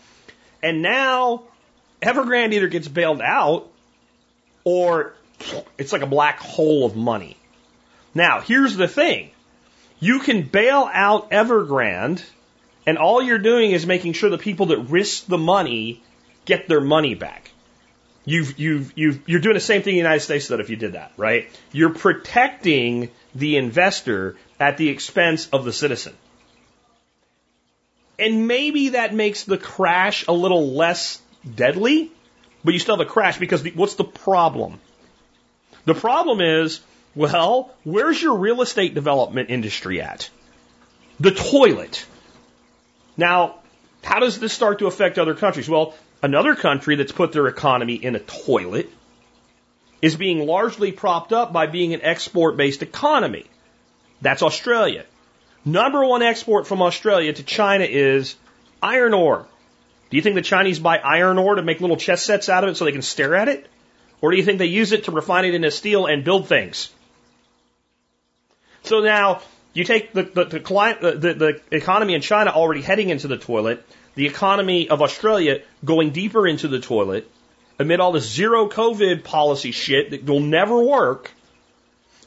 And now Evergrande either gets bailed out or it's like a black hole of money. Now, here's the thing. You can bail out Evergrande and all you're doing is making sure the people that risk the money get their money back. You've, you've, you've, you're doing the same thing in the United States that if you did that, right? You're protecting the investor at the expense of the citizen. And maybe that makes the crash a little less deadly, but you still have a crash because the, what's the problem? The problem is, well, where's your real estate development industry at? The toilet. Now, how does this start to affect other countries? Well, another country that's put their economy in a toilet is being largely propped up by being an export based economy. That's Australia. Number one export from Australia to China is iron ore. Do you think the Chinese buy iron ore to make little chess sets out of it so they can stare at it? Or do you think they use it to refine it into steel and build things? So now you take the, the, the, client, the, the, economy in China already heading into the toilet, the economy of Australia going deeper into the toilet, amid all this zero COVID policy shit that will never work,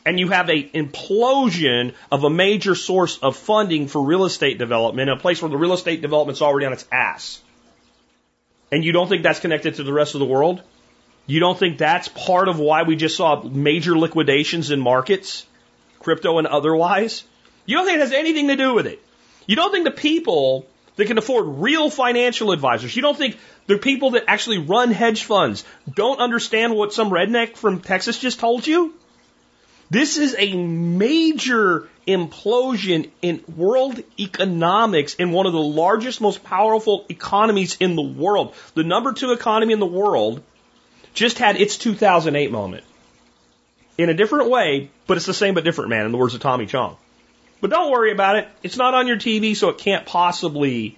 and you have a implosion of a major source of funding for real estate development a place where the real estate development's already on its ass. And you don't think that's connected to the rest of the world? You don't think that's part of why we just saw major liquidations in markets, crypto and otherwise? You don't think it has anything to do with it. You don't think the people that can afford real financial advisors, you don't think the people that actually run hedge funds don't understand what some redneck from Texas just told you? This is a major implosion in world economics in one of the largest, most powerful economies in the world. The number two economy in the world just had its 2008 moment. In a different way, but it's the same but different, man, in the words of Tommy Chong. But don't worry about it. It's not on your TV, so it can't possibly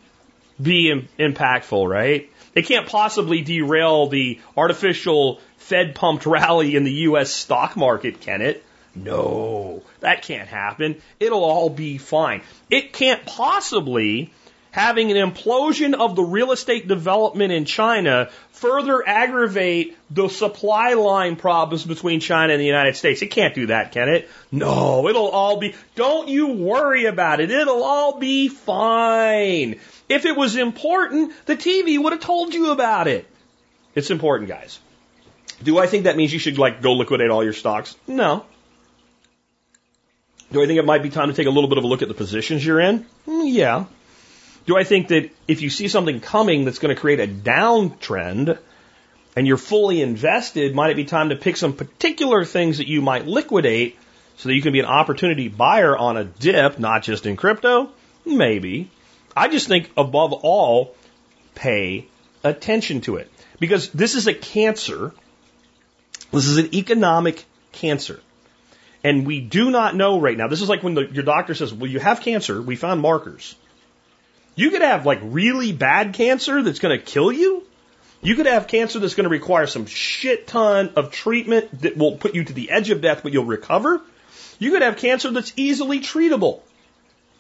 be Im- impactful, right? It can't possibly derail the artificial Fed pumped rally in the U.S. stock market, can it? No, that can't happen. It'll all be fine. It can't possibly having an implosion of the real estate development in China further aggravate the supply line problems between China and the United States. It can't do that, can it? No, it'll all be, don't you worry about it. It'll all be fine. If it was important, the TV would have told you about it. It's important, guys. Do I think that means you should like go liquidate all your stocks? No. Do I think it might be time to take a little bit of a look at the positions you're in? Mm, yeah. Do I think that if you see something coming that's going to create a downtrend and you're fully invested, might it be time to pick some particular things that you might liquidate so that you can be an opportunity buyer on a dip, not just in crypto? Maybe. I just think above all, pay attention to it because this is a cancer. This is an economic cancer. And we do not know right now. This is like when the, your doctor says, well, you have cancer. We found markers. You could have like really bad cancer that's going to kill you. You could have cancer that's going to require some shit ton of treatment that will put you to the edge of death, but you'll recover. You could have cancer that's easily treatable.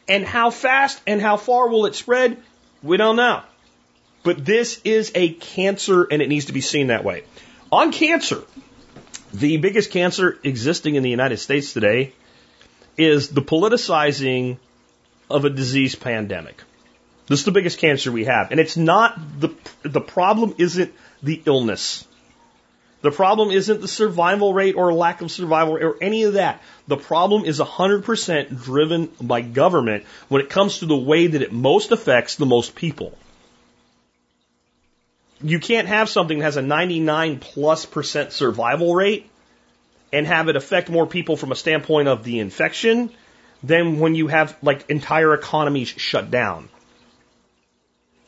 And how fast and how far will it spread? We don't know. But this is a cancer and it needs to be seen that way. On cancer, the biggest cancer existing in the United States today is the politicizing of a disease pandemic. This is the biggest cancer we have. And it's not the, the problem isn't the illness. The problem isn't the survival rate or lack of survival or any of that. The problem is 100% driven by government when it comes to the way that it most affects the most people. You can't have something that has a 99 plus percent survival rate and have it affect more people from a standpoint of the infection than when you have like entire economies shut down.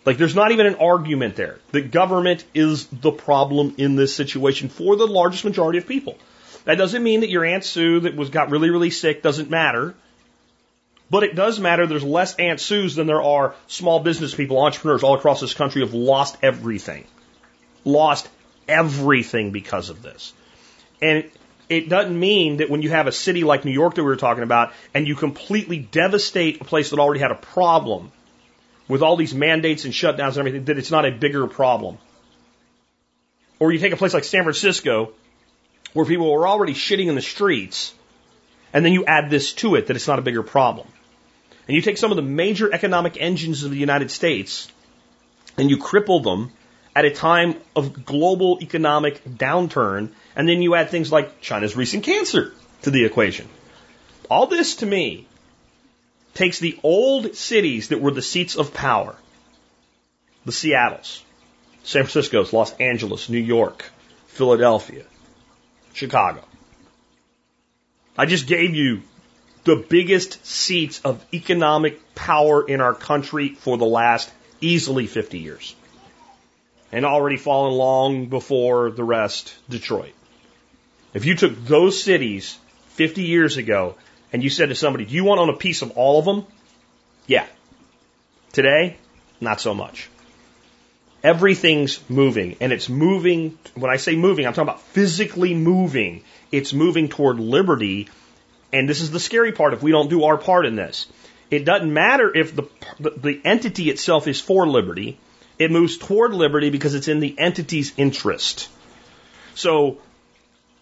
Like there's not even an argument there. The government is the problem in this situation for the largest majority of people. That doesn't mean that your Aunt Sue that was got really, really sick doesn't matter. But it does matter there's less Aunt Sue's than there are small business people, entrepreneurs all across this country have lost everything. Lost everything because of this. And it doesn't mean that when you have a city like New York that we were talking about and you completely devastate a place that already had a problem with all these mandates and shutdowns and everything, that it's not a bigger problem. Or you take a place like San Francisco, where people are already shitting in the streets, and then you add this to it, that it's not a bigger problem. And you take some of the major economic engines of the United States, and you cripple them at a time of global economic downturn, and then you add things like China's recent cancer to the equation. All this to me takes the old cities that were the seats of power, the Seattles, San Francisco's, Los Angeles, New York, Philadelphia, Chicago. I just gave you the biggest seats of economic power in our country for the last easily 50 years. And already fallen long before the rest, Detroit. If you took those cities 50 years ago and you said to somebody, Do you want on a piece of all of them? Yeah. Today, not so much. Everything's moving, and it's moving. When I say moving, I'm talking about physically moving. It's moving toward liberty, and this is the scary part if we don't do our part in this. It doesn't matter if the, the entity itself is for liberty, it moves toward liberty because it's in the entity's interest. So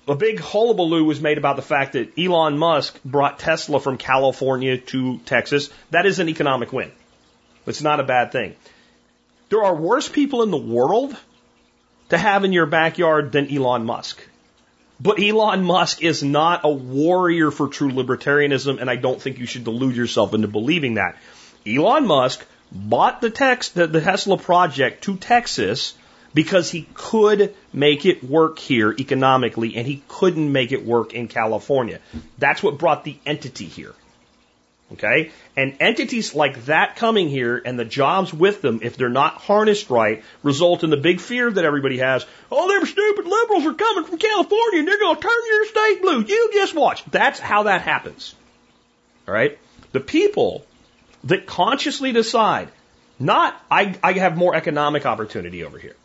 a big hullabaloo was made about the fact that Elon Musk brought Tesla from California to Texas. That is an economic win. It's not a bad thing. There are worse people in the world to have in your backyard than Elon Musk. But Elon Musk is not a warrior for true libertarianism, and I don't think you should delude yourself into believing that. Elon Musk bought the, tex- the, the Tesla project to Texas because he could make it work here economically and he couldn't make it work in California. That's what brought the entity here. Okay? And entities like that coming here and the jobs with them, if they're not harnessed right, result in the big fear that everybody has. Oh, them stupid liberals are coming from California and they're going to turn your state blue. You just watch. That's how that happens. All right? The people that consciously decide, not, I, I have more economic opportunity over here,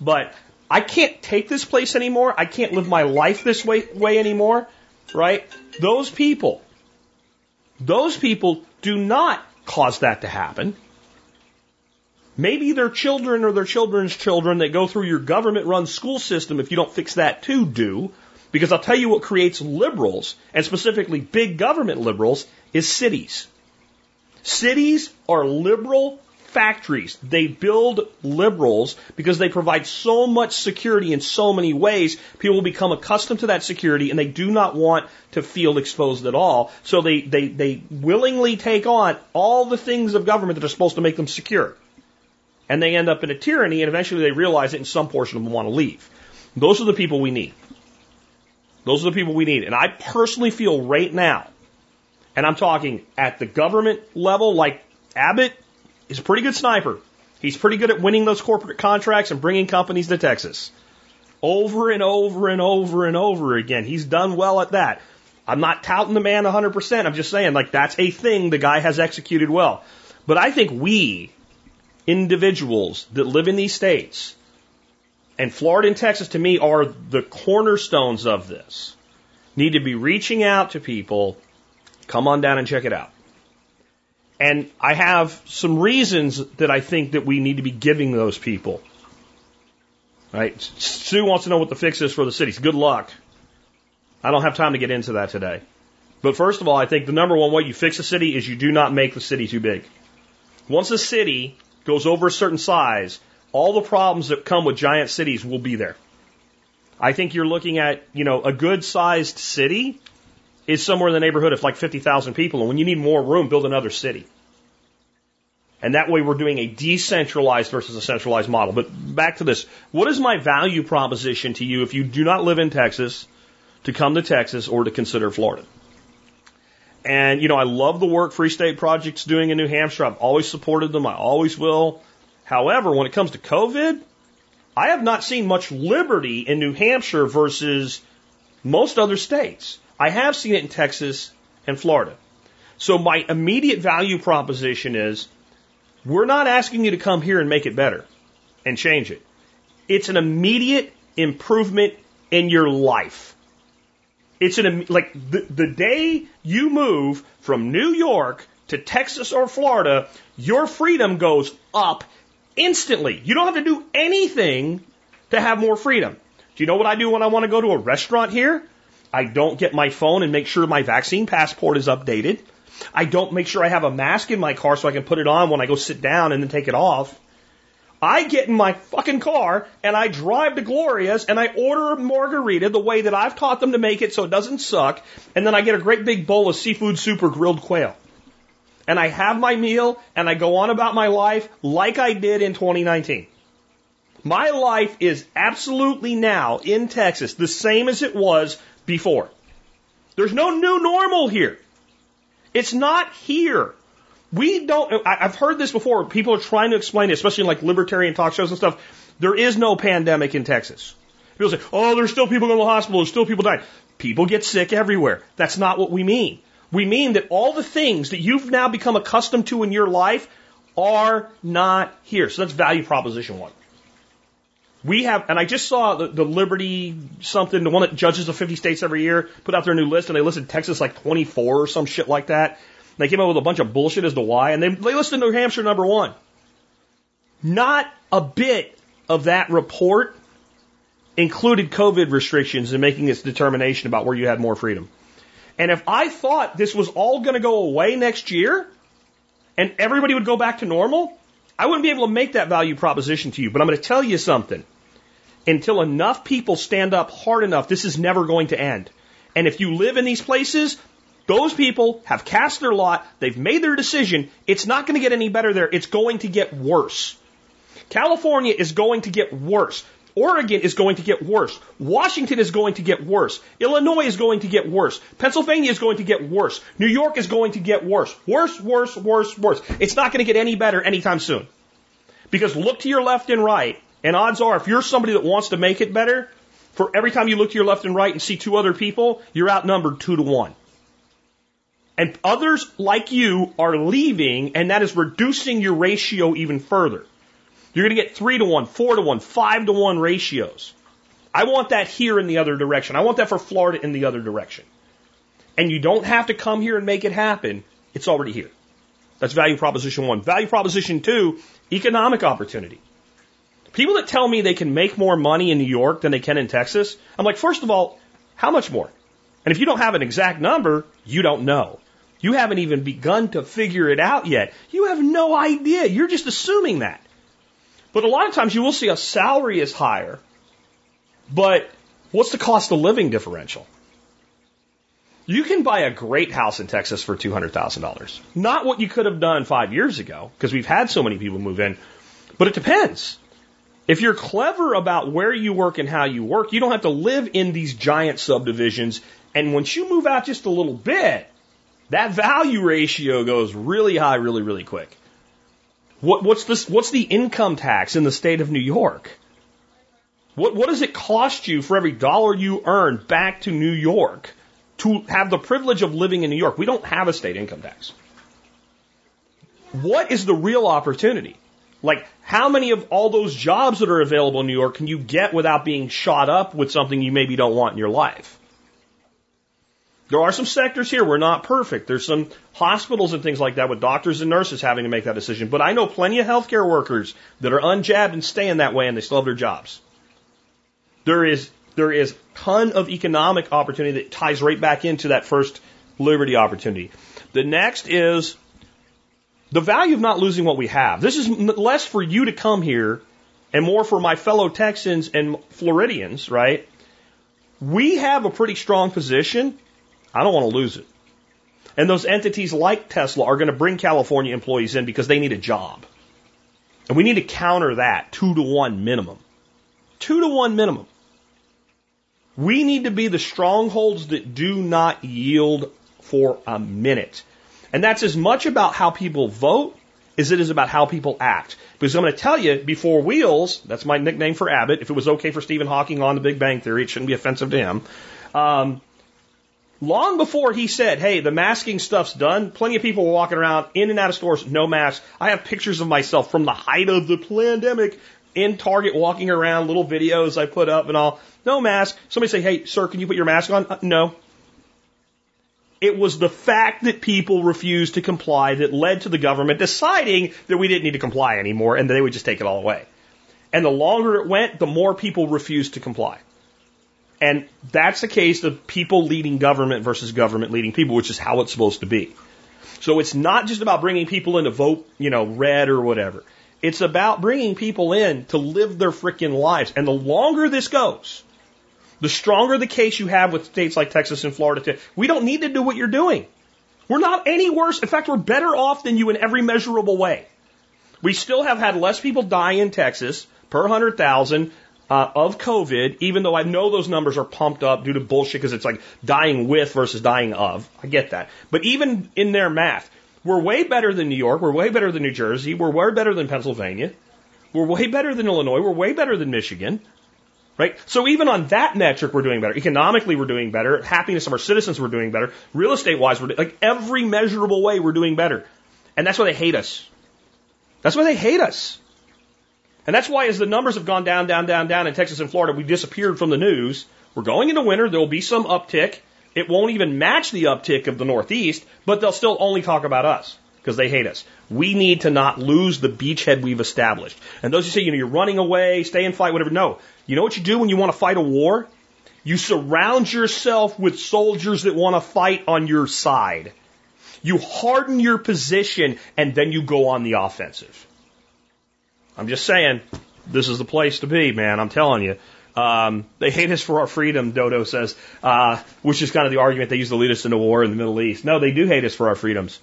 but I can't take this place anymore. I can't live my life this way, way anymore, right? Those people, those people do not cause that to happen. Maybe their children or their children's children that go through your government run school system, if you don't fix that too, do. Because I'll tell you what creates liberals, and specifically big government liberals, is cities. Cities are liberal factories. They build liberals because they provide so much security in so many ways. People become accustomed to that security and they do not want to feel exposed at all. So they, they, they willingly take on all the things of government that are supposed to make them secure. And they end up in a tyranny and eventually they realize it and some portion of them want to leave. Those are the people we need. Those are the people we need. And I personally feel right now, and I'm talking at the government level, like Abbott He's a pretty good sniper. He's pretty good at winning those corporate contracts and bringing companies to Texas. Over and over and over and over again. He's done well at that. I'm not touting the man 100%. I'm just saying, like, that's a thing the guy has executed well. But I think we, individuals that live in these states, and Florida and Texas to me are the cornerstones of this, need to be reaching out to people. Come on down and check it out. And I have some reasons that I think that we need to be giving those people. Right? Sue wants to know what the fix is for the cities. Good luck. I don't have time to get into that today. But first of all, I think the number one way you fix a city is you do not make the city too big. Once a city goes over a certain size, all the problems that come with giant cities will be there. I think you're looking at, you know, a good sized city is somewhere in the neighborhood of like 50,000 people. And when you need more room, build another city. And that way we're doing a decentralized versus a centralized model. But back to this. What is my value proposition to you if you do not live in Texas to come to Texas or to consider Florida? And, you know, I love the work Free State Project's doing in New Hampshire. I've always supported them. I always will. However, when it comes to COVID, I have not seen much liberty in New Hampshire versus most other states. I have seen it in Texas and Florida. So my immediate value proposition is we're not asking you to come here and make it better and change it. It's an immediate improvement in your life. It's an, like the, the day you move from New York to Texas or Florida, your freedom goes up instantly. You don't have to do anything to have more freedom. Do you know what I do when I want to go to a restaurant here? I don't get my phone and make sure my vaccine passport is updated. I don't make sure I have a mask in my car so I can put it on when I go sit down and then take it off. I get in my fucking car and I drive to Gloria's and I order a margarita the way that I've taught them to make it so it doesn't suck. And then I get a great big bowl of seafood soup or grilled quail. And I have my meal and I go on about my life like I did in 2019. My life is absolutely now in Texas the same as it was before. There's no new normal here. It's not here. We don't, I've heard this before. People are trying to explain it, especially in like libertarian talk shows and stuff. There is no pandemic in Texas. People say, oh, there's still people in the hospital, there's still people dying. People get sick everywhere. That's not what we mean. We mean that all the things that you've now become accustomed to in your life are not here. So that's value proposition one. We have, and I just saw the, the Liberty something, the one that judges the 50 states every year, put out their new list, and they listed Texas like 24 or some shit like that. They came up with a bunch of bullshit as to why, and they, they listed New Hampshire number one. Not a bit of that report included COVID restrictions in making its determination about where you had more freedom. And if I thought this was all going to go away next year and everybody would go back to normal, I wouldn't be able to make that value proposition to you, but I'm going to tell you something. Until enough people stand up hard enough, this is never going to end. And if you live in these places, those people have cast their lot, they've made their decision. It's not going to get any better there. It's going to get worse. California is going to get worse. Oregon is going to get worse. Washington is going to get worse. Illinois is going to get worse. Pennsylvania is going to get worse. New York is going to get worse. Worse, worse, worse, worse. It's not going to get any better anytime soon. Because look to your left and right, and odds are if you're somebody that wants to make it better, for every time you look to your left and right and see two other people, you're outnumbered two to one. And others like you are leaving, and that is reducing your ratio even further. You're going to get three to one, four to one, five to one ratios. I want that here in the other direction. I want that for Florida in the other direction. And you don't have to come here and make it happen. It's already here. That's value proposition one. Value proposition two, economic opportunity. People that tell me they can make more money in New York than they can in Texas, I'm like, first of all, how much more? And if you don't have an exact number, you don't know. You haven't even begun to figure it out yet. You have no idea. You're just assuming that. But a lot of times you will see a salary is higher, but what's the cost of living differential? You can buy a great house in Texas for $200,000. Not what you could have done five years ago, because we've had so many people move in, but it depends. If you're clever about where you work and how you work, you don't have to live in these giant subdivisions. And once you move out just a little bit, that value ratio goes really high, really, really quick. What, what's this? What's the income tax in the state of New York? What, what does it cost you for every dollar you earn back to New York to have the privilege of living in New York? We don't have a state income tax. What is the real opportunity? Like, how many of all those jobs that are available in New York can you get without being shot up with something you maybe don't want in your life? There are some sectors here we're not perfect. There's some hospitals and things like that with doctors and nurses having to make that decision. But I know plenty of healthcare workers that are unjabbed and staying that way and they still have their jobs. There is there is ton of economic opportunity that ties right back into that first liberty opportunity. The next is the value of not losing what we have. This is less for you to come here and more for my fellow Texans and Floridians, right? We have a pretty strong position. I don't want to lose it. And those entities like Tesla are going to bring California employees in because they need a job. And we need to counter that two to one minimum. Two to one minimum. We need to be the strongholds that do not yield for a minute. And that's as much about how people vote as it is about how people act. Because I'm going to tell you, before Wheels, that's my nickname for Abbott, if it was okay for Stephen Hawking on the Big Bang Theory, it shouldn't be offensive to him. Um, long before he said, hey, the masking stuff's done, plenty of people were walking around in and out of stores, no mask. I have pictures of myself from the height of the pandemic in Target walking around, little videos I put up and all. No mask. Somebody say, hey, sir, can you put your mask on? Uh, no. It was the fact that people refused to comply that led to the government deciding that we didn't need to comply anymore and that they would just take it all away. And the longer it went, the more people refused to comply. And that's the case of people leading government versus government leading people, which is how it's supposed to be. So it's not just about bringing people in to vote, you know, red or whatever. It's about bringing people in to live their freaking lives. And the longer this goes, the stronger the case you have with states like Texas and Florida, to we don't need to do what you're doing. We're not any worse. In fact, we're better off than you in every measurable way. We still have had less people die in Texas per 100,000 uh, of COVID, even though I know those numbers are pumped up due to bullshit because it's like dying with versus dying of. I get that. But even in their math, we're way better than New York. We're way better than New Jersey. We're way better than Pennsylvania. We're way better than Illinois. We're way better than Michigan. Right? So even on that metric, we're doing better. Economically, we're doing better. Happiness of our citizens, we're doing better. Real estate wise, we're like every measurable way, we're doing better. And that's why they hate us. That's why they hate us. And that's why as the numbers have gone down, down, down, down in Texas and Florida, we disappeared from the news. We're going into winter. There will be some uptick. It won't even match the uptick of the Northeast, but they'll still only talk about us because they hate us. We need to not lose the beachhead we've established. And those who say, you know, you're running away, stay and fight, whatever. No. You know what you do when you want to fight a war? You surround yourself with soldiers that want to fight on your side. You harden your position and then you go on the offensive. I'm just saying, this is the place to be, man. I'm telling you. Um, they hate us for our freedom, Dodo says, uh, which is kind of the argument they use to lead us into war in the Middle East. No, they do hate us for our freedoms.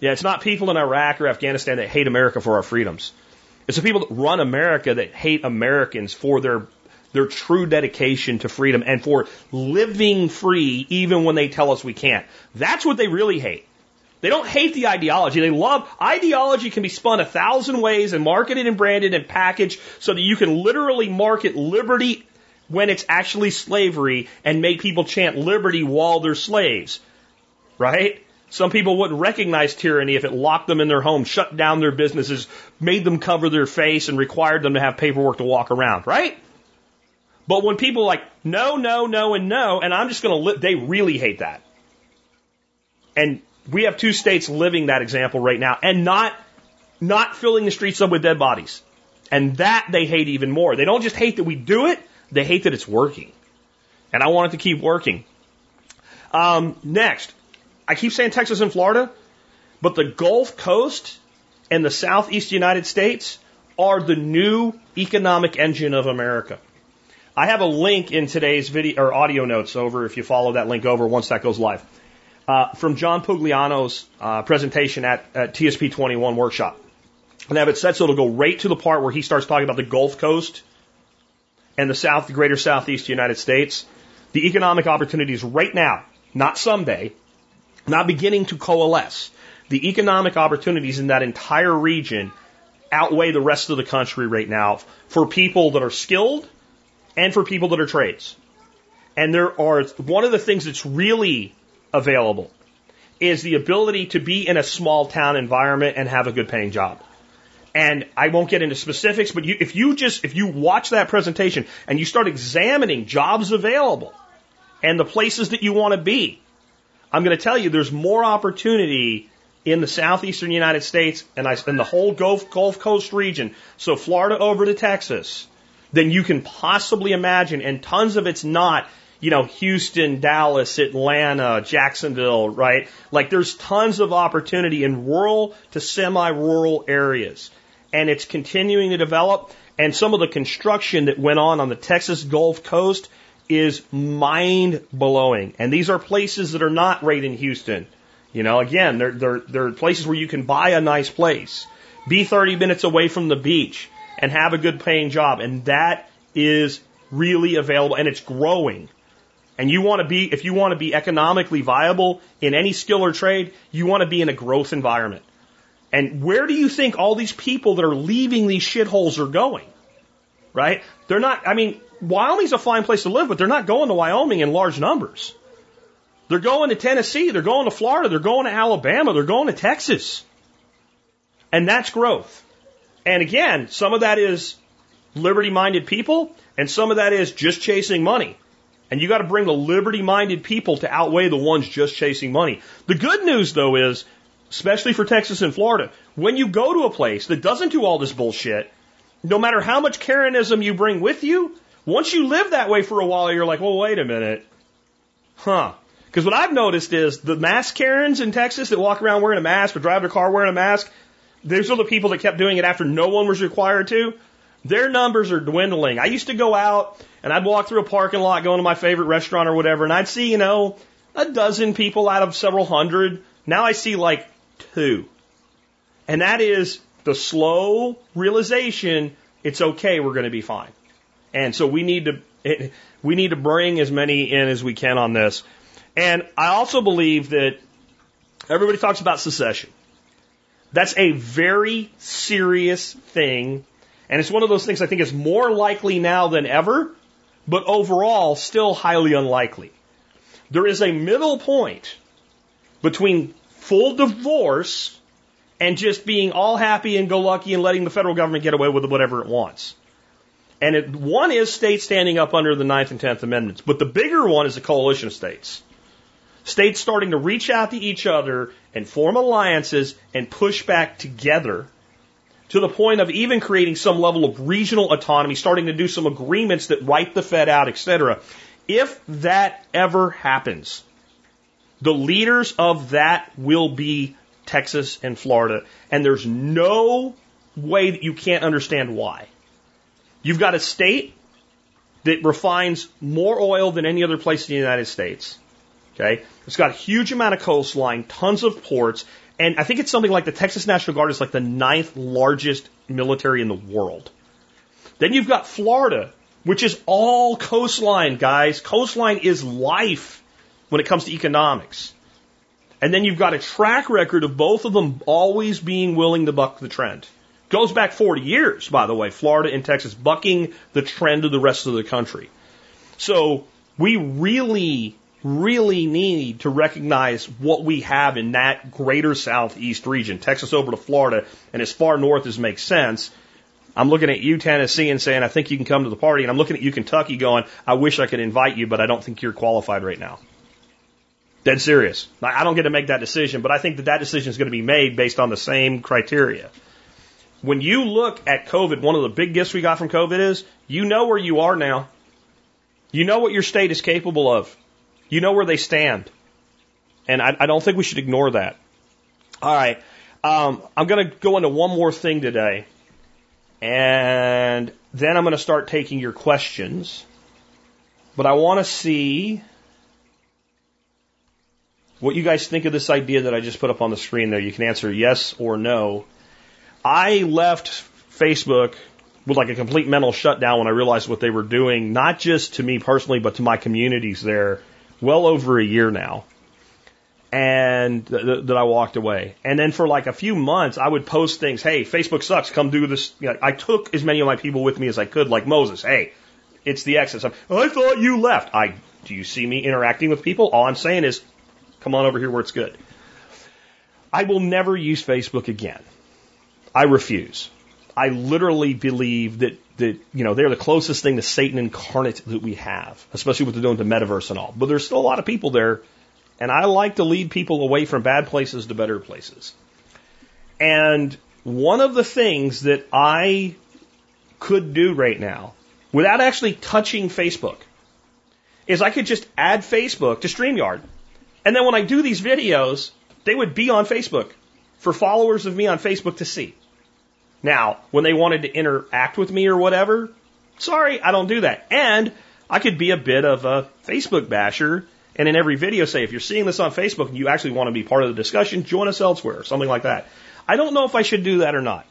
Yeah, it's not people in Iraq or Afghanistan that hate America for our freedoms. It's the people that run America that hate Americans for their their true dedication to freedom and for living free even when they tell us we can't. That's what they really hate. They don't hate the ideology. They love ideology can be spun a thousand ways and marketed and branded and packaged so that you can literally market liberty when it's actually slavery and make people chant liberty while they're slaves. Right? Some people wouldn't recognize tyranny if it locked them in their home, shut down their businesses, made them cover their face, and required them to have paperwork to walk around, right? But when people are like, no, no, no, and no, and I'm just going to live, they really hate that. And we have two states living that example right now and not, not filling the streets up with dead bodies. And that they hate even more. They don't just hate that we do it, they hate that it's working. And I want it to keep working. Um, next, I keep saying Texas and Florida, but the Gulf Coast and the Southeast United States are the new economic engine of America. I have a link in today's video or audio notes over if you follow that link over once that goes live. Uh, from John Pugliano's uh, presentation at, at TSP 21 workshop. And have it set so it'll go right to the part where he starts talking about the Gulf Coast and the South, the greater Southeast United States. The economic opportunities right now, not someday, not beginning to coalesce. The economic opportunities in that entire region outweigh the rest of the country right now for people that are skilled and for people that are trades. And there are, one of the things that's really available is the ability to be in a small town environment and have a good paying job. And I won't get into specifics, but you, if you just, if you watch that presentation and you start examining jobs available and the places that you want to be, I'm going to tell you there's more opportunity in the southeastern United States and I, in the whole Gulf, Gulf Coast region, so Florida over to Texas, than you can possibly imagine. And tons of it's not, you know, Houston, Dallas, Atlanta, Jacksonville, right? Like there's tons of opportunity in rural to semi-rural areas. And it's continuing to develop. And some of the construction that went on on the Texas Gulf Coast is mind blowing. And these are places that are not right in Houston. You know, again, they're, they're, they're places where you can buy a nice place, be 30 minutes away from the beach, and have a good paying job. And that is really available and it's growing. And you want to be, if you want to be economically viable in any skill or trade, you want to be in a growth environment. And where do you think all these people that are leaving these shitholes are going? Right? They're not, I mean, Wyoming's a fine place to live, but they're not going to Wyoming in large numbers. They're going to Tennessee, they're going to Florida, they're going to Alabama, they're going to Texas. And that's growth. And again, some of that is liberty minded people, and some of that is just chasing money. And you got to bring the liberty minded people to outweigh the ones just chasing money. The good news, though, is, especially for Texas and Florida, when you go to a place that doesn't do all this bullshit, no matter how much Karenism you bring with you, once you live that way for a while, you're like, well, wait a minute. Huh. Because what I've noticed is the mask Karens in Texas that walk around wearing a mask or drive their car wearing a mask, those are the people that kept doing it after no one was required to. Their numbers are dwindling. I used to go out and I'd walk through a parking lot going to my favorite restaurant or whatever, and I'd see, you know, a dozen people out of several hundred. Now I see like two. And that is the slow realization it's okay, we're going to be fine. And so we need to [LAUGHS] we need to bring as many in as we can on this. And I also believe that everybody talks about secession. That's a very serious thing. And it's one of those things I think is more likely now than ever, but overall still highly unlikely. There is a middle point between full divorce and just being all happy and go lucky and letting the federal government get away with whatever it wants. And it, one is states standing up under the Ninth and Tenth Amendments, but the bigger one is the coalition of states. States starting to reach out to each other and form alliances and push back together to the point of even creating some level of regional autonomy, starting to do some agreements that wipe the Fed out, etc. If that ever happens, the leaders of that will be Texas and Florida, and there's no way that you can't understand why. You've got a state that refines more oil than any other place in the United States. Okay. It's got a huge amount of coastline, tons of ports, and I think it's something like the Texas National Guard is like the ninth largest military in the world. Then you've got Florida, which is all coastline, guys. Coastline is life when it comes to economics. And then you've got a track record of both of them always being willing to buck the trend. Goes back 40 years, by the way, Florida and Texas bucking the trend of the rest of the country. So we really, really need to recognize what we have in that greater southeast region, Texas over to Florida, and as far north as makes sense. I'm looking at you, Tennessee, and saying, I think you can come to the party. And I'm looking at you, Kentucky, going, I wish I could invite you, but I don't think you're qualified right now. Dead serious. I don't get to make that decision, but I think that that decision is going to be made based on the same criteria. When you look at COVID, one of the big gifts we got from COVID is you know where you are now. You know what your state is capable of. You know where they stand. And I, I don't think we should ignore that. All right. Um, I'm going to go into one more thing today. And then I'm going to start taking your questions. But I want to see what you guys think of this idea that I just put up on the screen there. You can answer yes or no. I left Facebook with like a complete mental shutdown when I realized what they were doing, not just to me personally, but to my communities there, well over a year now. And th- th- that I walked away. And then for like a few months, I would post things, hey, Facebook sucks, come do this. You know, I took as many of my people with me as I could, like Moses, hey, it's the exit. I thought you left. I, do you see me interacting with people? All I'm saying is, come on over here where it's good. I will never use Facebook again. I refuse. I literally believe that that you know they're the closest thing to Satan incarnate that we have, especially what they're doing to metaverse and all. But there's still a lot of people there, and I like to lead people away from bad places to better places. And one of the things that I could do right now, without actually touching Facebook, is I could just add Facebook to StreamYard, and then when I do these videos, they would be on Facebook for followers of me on Facebook to see. Now, when they wanted to interact with me or whatever, sorry, I don't do that. And I could be a bit of a Facebook basher and in every video say, if you're seeing this on Facebook and you actually want to be part of the discussion, join us elsewhere, something like that. I don't know if I should do that or not.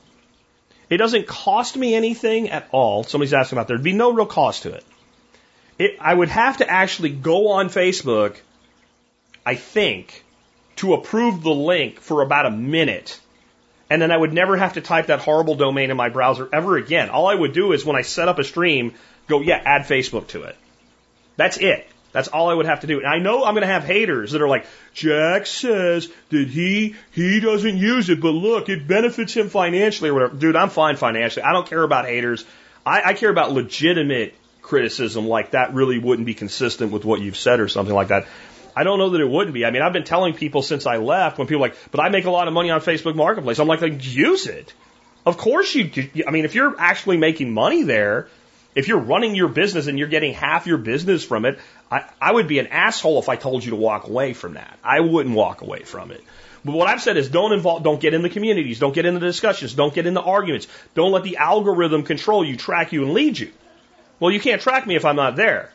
It doesn't cost me anything at all. Somebody's asking about there. There'd be no real cost to it. it. I would have to actually go on Facebook, I think, to approve the link for about a minute. And then I would never have to type that horrible domain in my browser ever again. All I would do is when I set up a stream, go, yeah, add Facebook to it. That's it. That's all I would have to do. And I know I'm going to have haters that are like, Jack says that he, he doesn't use it, but look, it benefits him financially or whatever. Dude, I'm fine financially. I don't care about haters. I, I care about legitimate criticism like that really wouldn't be consistent with what you've said or something like that. I don't know that it wouldn't be. I mean, I've been telling people since I left when people are like, but I make a lot of money on Facebook Marketplace. I'm like, like use it. Of course you, I mean, if you're actually making money there, if you're running your business and you're getting half your business from it, I, I would be an asshole if I told you to walk away from that. I wouldn't walk away from it. But what I've said is don't involve, don't get in the communities, don't get in the discussions, don't get in the arguments, don't let the algorithm control you, track you, and lead you. Well, you can't track me if I'm not there.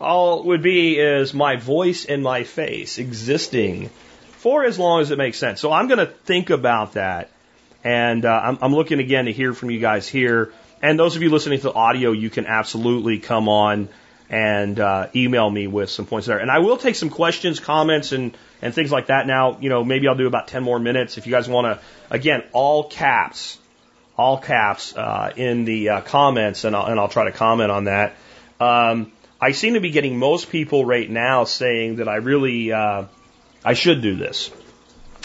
All would be is my voice and my face existing for as long as it makes sense. So I'm going to think about that, and uh, I'm, I'm looking again to hear from you guys here. And those of you listening to the audio, you can absolutely come on and uh, email me with some points there. And I will take some questions, comments, and and things like that. Now, you know, maybe I'll do about ten more minutes if you guys want to. Again, all caps, all caps uh, in the uh, comments, and I'll, and I'll try to comment on that. Um, I seem to be getting most people right now saying that I really uh, I should do this.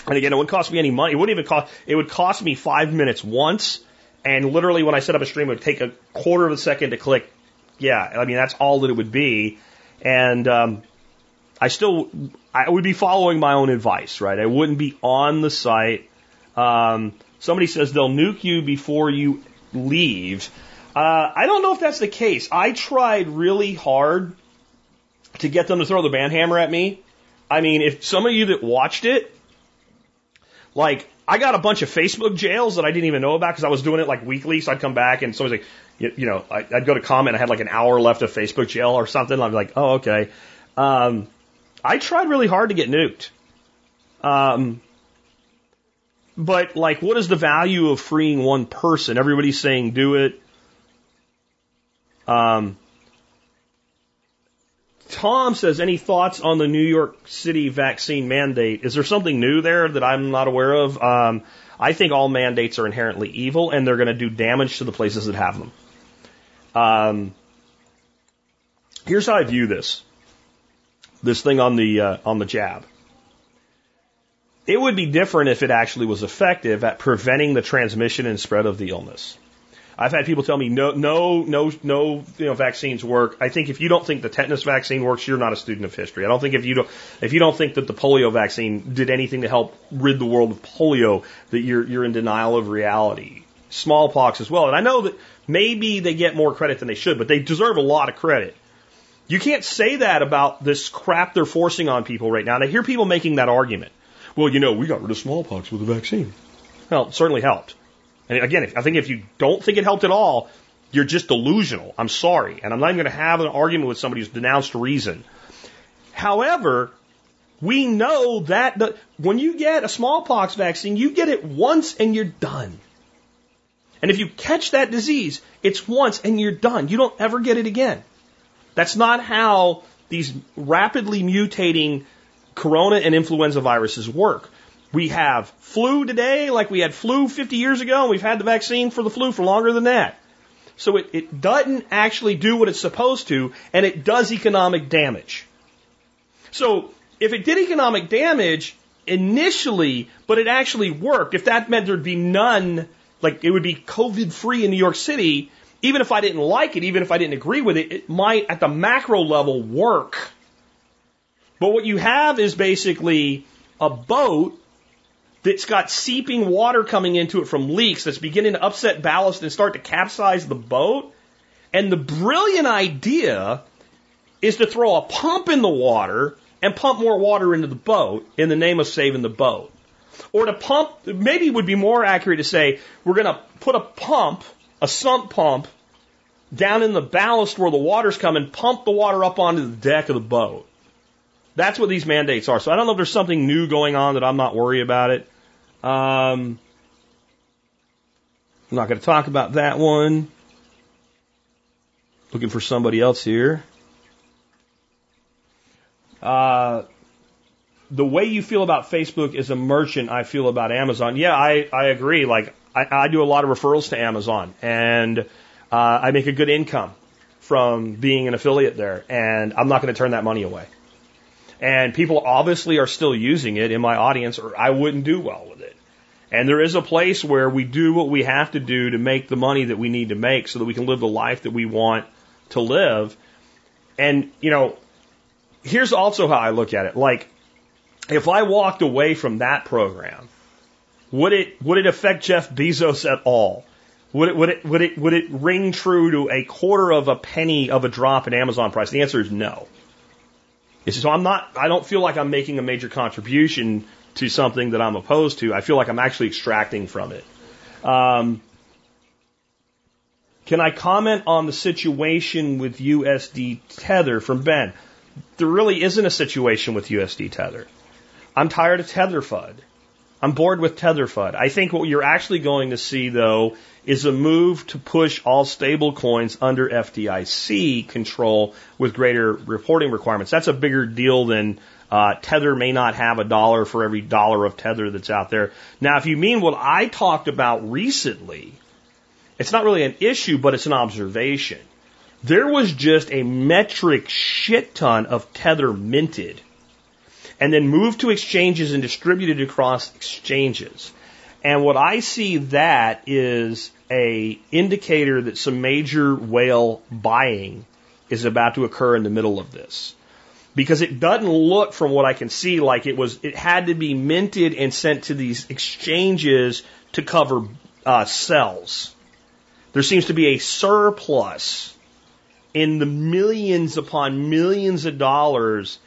And again, it wouldn't cost me any money. It wouldn't even cost. It would cost me five minutes once and literally, when I set up a stream, it would take a quarter of a second to click. Yeah, I mean, that's all that it would be. And um, I still, I would be following my own advice, right? I wouldn't be on the site. Um, somebody says they'll nuke you before you leave. Uh, I don't know if that's the case. I tried really hard to get them to throw the band hammer at me. I mean, if some of you that watched it, like, I got a bunch of Facebook jails that I didn't even know about because I was doing it like weekly. So I'd come back and somebody's like, you, you know, I, would go to comment. I had like an hour left of Facebook jail or something. I'm like, oh, okay. Um, I tried really hard to get nuked. Um, but like, what is the value of freeing one person? Everybody's saying do it. Um, Tom says, any thoughts on the New York City vaccine mandate? Is there something new there that I'm not aware of? Um, I think all mandates are inherently evil and they're going to do damage to the places that have them. Um, here's how I view this. This thing on the, uh, on the jab. It would be different if it actually was effective at preventing the transmission and spread of the illness. I've had people tell me no, no, no, no, you know, vaccines work. I think if you don't think the tetanus vaccine works, you're not a student of history. I don't think if you don't, if you don't think that the polio vaccine did anything to help rid the world of polio, that you're, you're in denial of reality. Smallpox as well. And I know that maybe they get more credit than they should, but they deserve a lot of credit. You can't say that about this crap they're forcing on people right now. And I hear people making that argument. Well, you know, we got rid of smallpox with the vaccine. Well, it certainly helped. And again, if, I think if you don't think it helped at all, you're just delusional. I'm sorry. And I'm not even going to have an argument with somebody who's denounced reason. However, we know that the, when you get a smallpox vaccine, you get it once and you're done. And if you catch that disease, it's once and you're done. You don't ever get it again. That's not how these rapidly mutating corona and influenza viruses work. We have flu today, like we had flu 50 years ago, and we've had the vaccine for the flu for longer than that. So it, it doesn't actually do what it's supposed to, and it does economic damage. So if it did economic damage initially, but it actually worked, if that meant there'd be none, like it would be COVID free in New York City, even if I didn't like it, even if I didn't agree with it, it might at the macro level work. But what you have is basically a boat that's got seeping water coming into it from leaks that's beginning to upset ballast and start to capsize the boat. And the brilliant idea is to throw a pump in the water and pump more water into the boat in the name of saving the boat. Or to pump, maybe it would be more accurate to say, we're going to put a pump, a sump pump, down in the ballast where the water's coming, pump the water up onto the deck of the boat. That's what these mandates are. So I don't know if there's something new going on that I'm not worried about it. Um, I'm not going to talk about that one. Looking for somebody else here. Uh, the way you feel about Facebook as a merchant, I feel about Amazon. Yeah, I, I agree. Like, I, I do a lot of referrals to Amazon, and uh, I make a good income from being an affiliate there, and I'm not going to turn that money away. And people obviously are still using it in my audience, or I wouldn't do well with it. And there is a place where we do what we have to do to make the money that we need to make so that we can live the life that we want to live. And, you know, here's also how I look at it. Like, if I walked away from that program, would it would it affect Jeff Bezos at all? Would it would it would it would it ring true to a quarter of a penny of a drop in Amazon price? The answer is no. So I'm not. I don't feel like I'm making a major contribution to something that I'm opposed to. I feel like I'm actually extracting from it. Um, can I comment on the situation with USD Tether from Ben? There really isn't a situation with USD Tether. I'm tired of Tether FUD. I'm bored with Tether FUD. I think what you're actually going to see, though, is a move to push all stable coins under FDIC control with greater reporting requirements. That's a bigger deal than uh, Tether may not have a dollar for every dollar of Tether that's out there. Now, if you mean what I talked about recently, it's not really an issue, but it's an observation. There was just a metric shit ton of Tether minted and then moved to exchanges and distributed across exchanges. And what I see that is a indicator that some major whale buying is about to occur in the middle of this. Because it doesn't look from what I can see like it was, it had to be minted and sent to these exchanges to cover uh, cells. There seems to be a surplus in the millions upon millions of dollars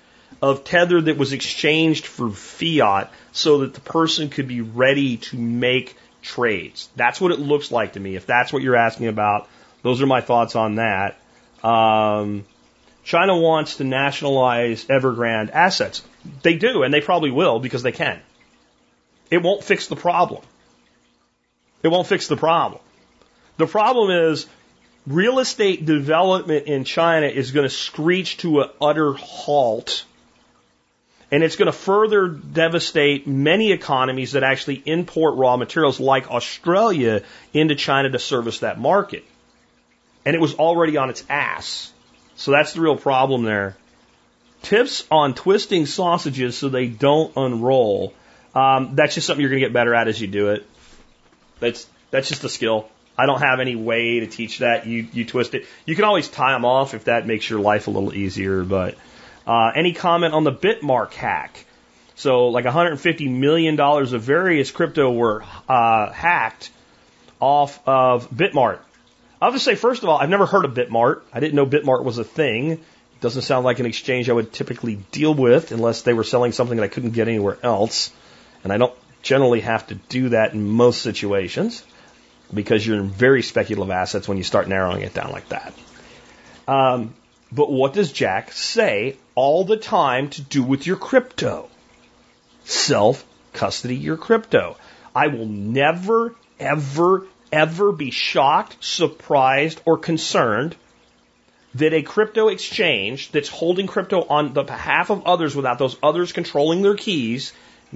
of tether that was exchanged for fiat so that the person could be ready to make trades. That's what it looks like to me. If that's what you're asking about, those are my thoughts on that. Um, China wants to nationalize Evergrande assets. They do, and they probably will because they can. It won't fix the problem. It won't fix the problem. The problem is real estate development in China is going to screech to an utter halt and it's going to further devastate many economies that actually import raw materials like Australia into China to service that market. And it was already on its ass. So that's the real problem there. Tips on twisting sausages so they don't unroll. Um, that's just something you're going to get better at as you do it. That's that's just a skill. I don't have any way to teach that. You you twist it. You can always tie them off if that makes your life a little easier, but uh, any comment on the Bitmart hack? So, like 150 million dollars of various crypto were uh, hacked off of Bitmart. I'll just say, first of all, I've never heard of Bitmart. I didn't know Bitmart was a thing. It doesn't sound like an exchange I would typically deal with unless they were selling something that I couldn't get anywhere else. And I don't generally have to do that in most situations because you're in very speculative assets when you start narrowing it down like that. Um, but what does Jack say all the time to do with your crypto? Self custody your crypto. I will never, ever, ever be shocked, surprised, or concerned that a crypto exchange that's holding crypto on the behalf of others without those others controlling their keys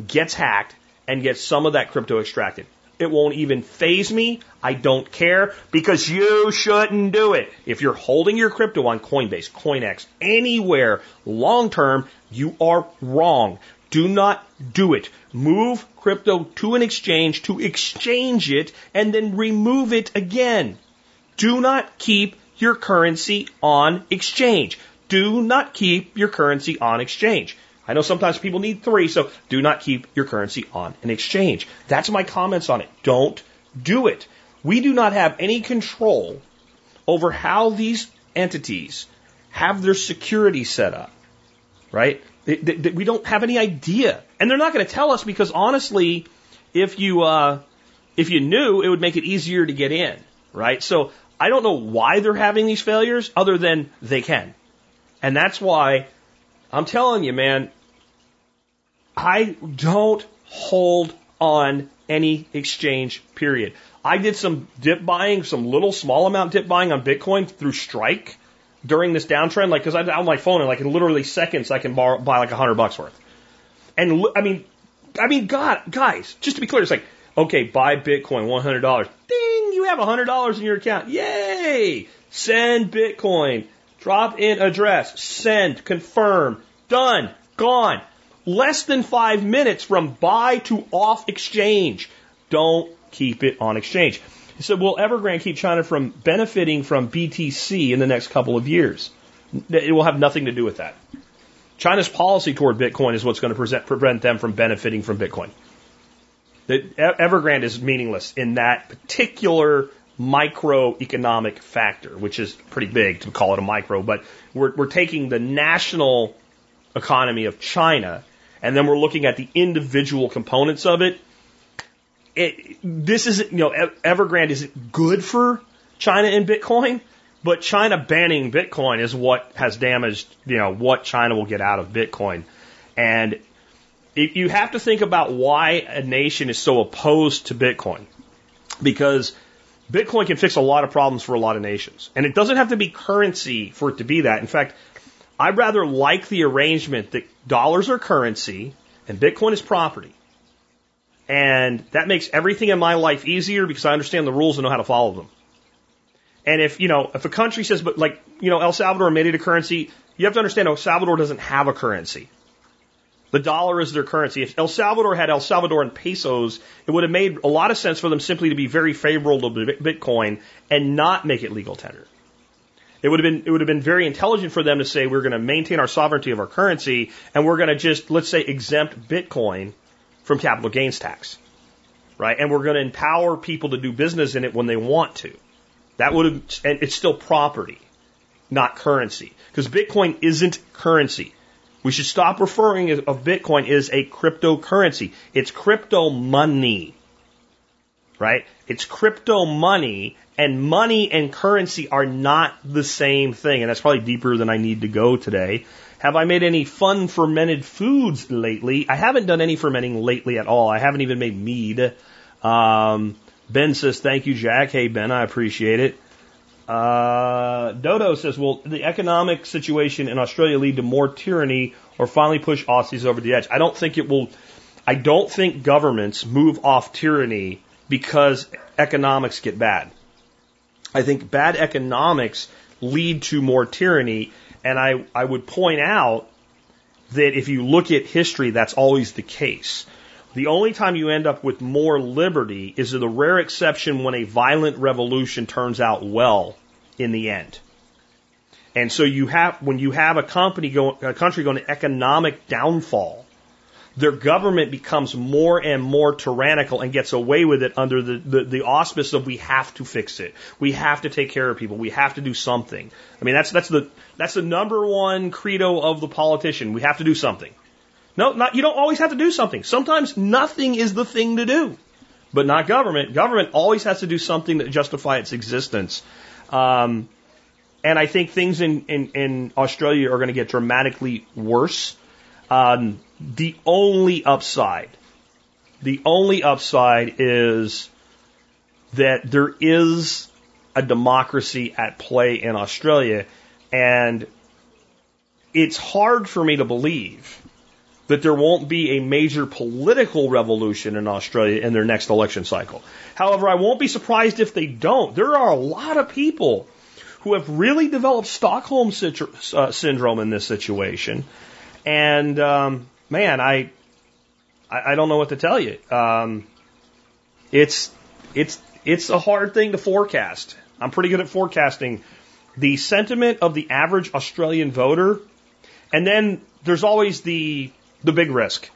gets hacked and gets some of that crypto extracted. It won't even faze me. I don't care because you shouldn't do it. If you're holding your crypto on Coinbase, CoinEx, anywhere long term, you are wrong. Do not do it. Move crypto to an exchange to exchange it and then remove it again. Do not keep your currency on exchange. Do not keep your currency on exchange. I know sometimes people need three, so do not keep your currency on an exchange. That's my comments on it. Don't do it. We do not have any control over how these entities have their security set up, right? We don't have any idea, and they're not going to tell us because honestly, if you uh, if you knew, it would make it easier to get in, right? So I don't know why they're having these failures other than they can. And that's why I'm telling you, man, I don't hold on any exchange period. I did some dip buying, some little small amount dip buying on Bitcoin through Strike during this downtrend, like because I'm on my phone in like in literally seconds I can borrow, buy like a hundred bucks worth. And I mean, I mean, God, guys, just to be clear, it's like okay, buy Bitcoin, one hundred dollars. Ding, you have a hundred dollars in your account. Yay! Send Bitcoin. Drop in address. Send. Confirm. Done. Gone. Less than five minutes from buy to off exchange. Don't keep it on exchange. He said, will Evergrande keep China from benefiting from BTC in the next couple of years? It will have nothing to do with that. China's policy toward Bitcoin is what's going to present, prevent them from benefiting from Bitcoin. The Evergrande is meaningless in that particular microeconomic factor, which is pretty big to call it a micro, but we're, we're taking the national economy of China and then we're looking at the individual components of it it, this isn't, you know, Evergrande isn't good for China and Bitcoin, but China banning Bitcoin is what has damaged, you know, what China will get out of Bitcoin. And you have to think about why a nation is so opposed to Bitcoin. Because Bitcoin can fix a lot of problems for a lot of nations. And it doesn't have to be currency for it to be that. In fact, I rather like the arrangement that dollars are currency and Bitcoin is property. And that makes everything in my life easier because I understand the rules and know how to follow them. And if, you know, if a country says, but like, you know, El Salvador made it a currency, you have to understand El Salvador doesn't have a currency. The dollar is their currency. If El Salvador had El Salvadoran pesos, it would have made a lot of sense for them simply to be very favorable to Bitcoin and not make it legal tender. It would have been it would have been very intelligent for them to say we're going to maintain our sovereignty of our currency and we're going to just let's say exempt Bitcoin from capital gains tax, right? And we're going to empower people to do business in it when they want to. That would have, and it's still property, not currency, because Bitcoin isn't currency. We should stop referring of Bitcoin as a cryptocurrency. It's crypto money, right? It's crypto money, and money and currency are not the same thing. And that's probably deeper than I need to go today. Have I made any fun fermented foods lately? I haven't done any fermenting lately at all. I haven't even made mead. Um, ben says, thank you, Jack. Hey, Ben, I appreciate it. Uh, Dodo says, will the economic situation in Australia lead to more tyranny or finally push Aussies over the edge? I don't think it will. I don't think governments move off tyranny because economics get bad. I think bad economics lead to more tyranny and I, I would point out that if you look at history, that's always the case. The only time you end up with more liberty is the rare exception when a violent revolution turns out well in the end. And so you have, when you have a company going, a country going to economic downfall, their government becomes more and more tyrannical and gets away with it under the, the, the, auspice of we have to fix it. We have to take care of people. We have to do something. I mean, that's, that's the, that's the number one credo of the politician. We have to do something. No, not, you don't always have to do something. Sometimes nothing is the thing to do. But not government. Government always has to do something to justify its existence. Um, and I think things in, in, in Australia are going to get dramatically worse. Um, the only upside, the only upside is that there is a democracy at play in Australia, and it's hard for me to believe that there won't be a major political revolution in Australia in their next election cycle. However, I won't be surprised if they don't. There are a lot of people who have really developed Stockholm uh, syndrome in this situation. And um, man, I, I, I don't know what to tell you. Um, it's it's it's a hard thing to forecast. I'm pretty good at forecasting the sentiment of the average Australian voter, and then there's always the the big risk.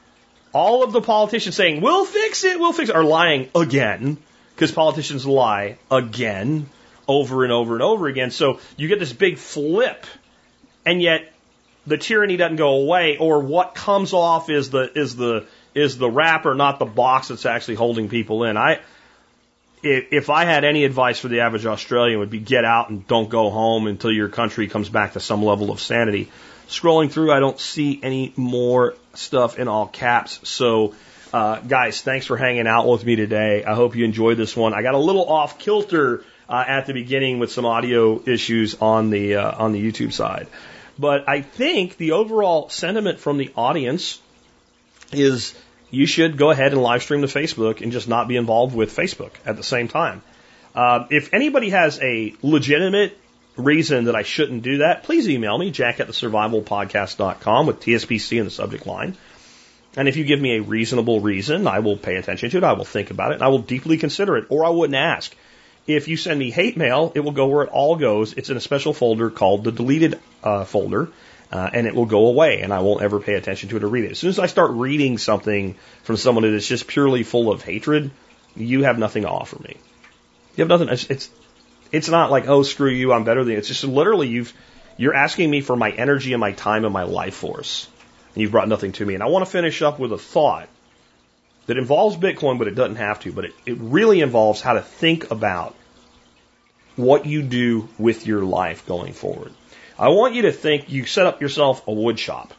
All of the politicians saying we'll fix it, we'll fix it, are lying again because politicians lie again over and over and over again. So you get this big flip, and yet the tyranny doesn't go away, or what comes off is the is the is the wrapper, not the box that's actually holding people in. I if, I had any advice for the average Australian, would be get out and don't go home until your country comes back to some level of sanity. Scrolling through, I don't see any more stuff in all caps. So, uh, guys, thanks for hanging out with me today. I hope you enjoyed this one. I got a little off kilter uh, at the beginning with some audio issues on the uh, on the YouTube side, but I think the overall sentiment from the audience is you should go ahead and live stream to Facebook and just not be involved with Facebook at the same time. Uh, if anybody has a legitimate reason that I shouldn't do that, please email me, jack at the with TSPC in the subject line. And if you give me a reasonable reason, I will pay attention to it, I will think about it, and I will deeply consider it, or I wouldn't ask. If you send me hate mail, it will go where it all goes. It's in a special folder called the deleted uh, folder, uh, and it will go away, and I won't ever pay attention to it or read it. As soon as I start reading something from someone that is just purely full of hatred, you have nothing to offer me. You have nothing. It's, it's it's not like, oh, screw you, I'm better than you. It's just literally you've, you're asking me for my energy and my time and my life force. And you've brought nothing to me. And I want to finish up with a thought that involves Bitcoin, but it doesn't have to. But it, it really involves how to think about what you do with your life going forward. I want you to think you set up yourself a wood shop.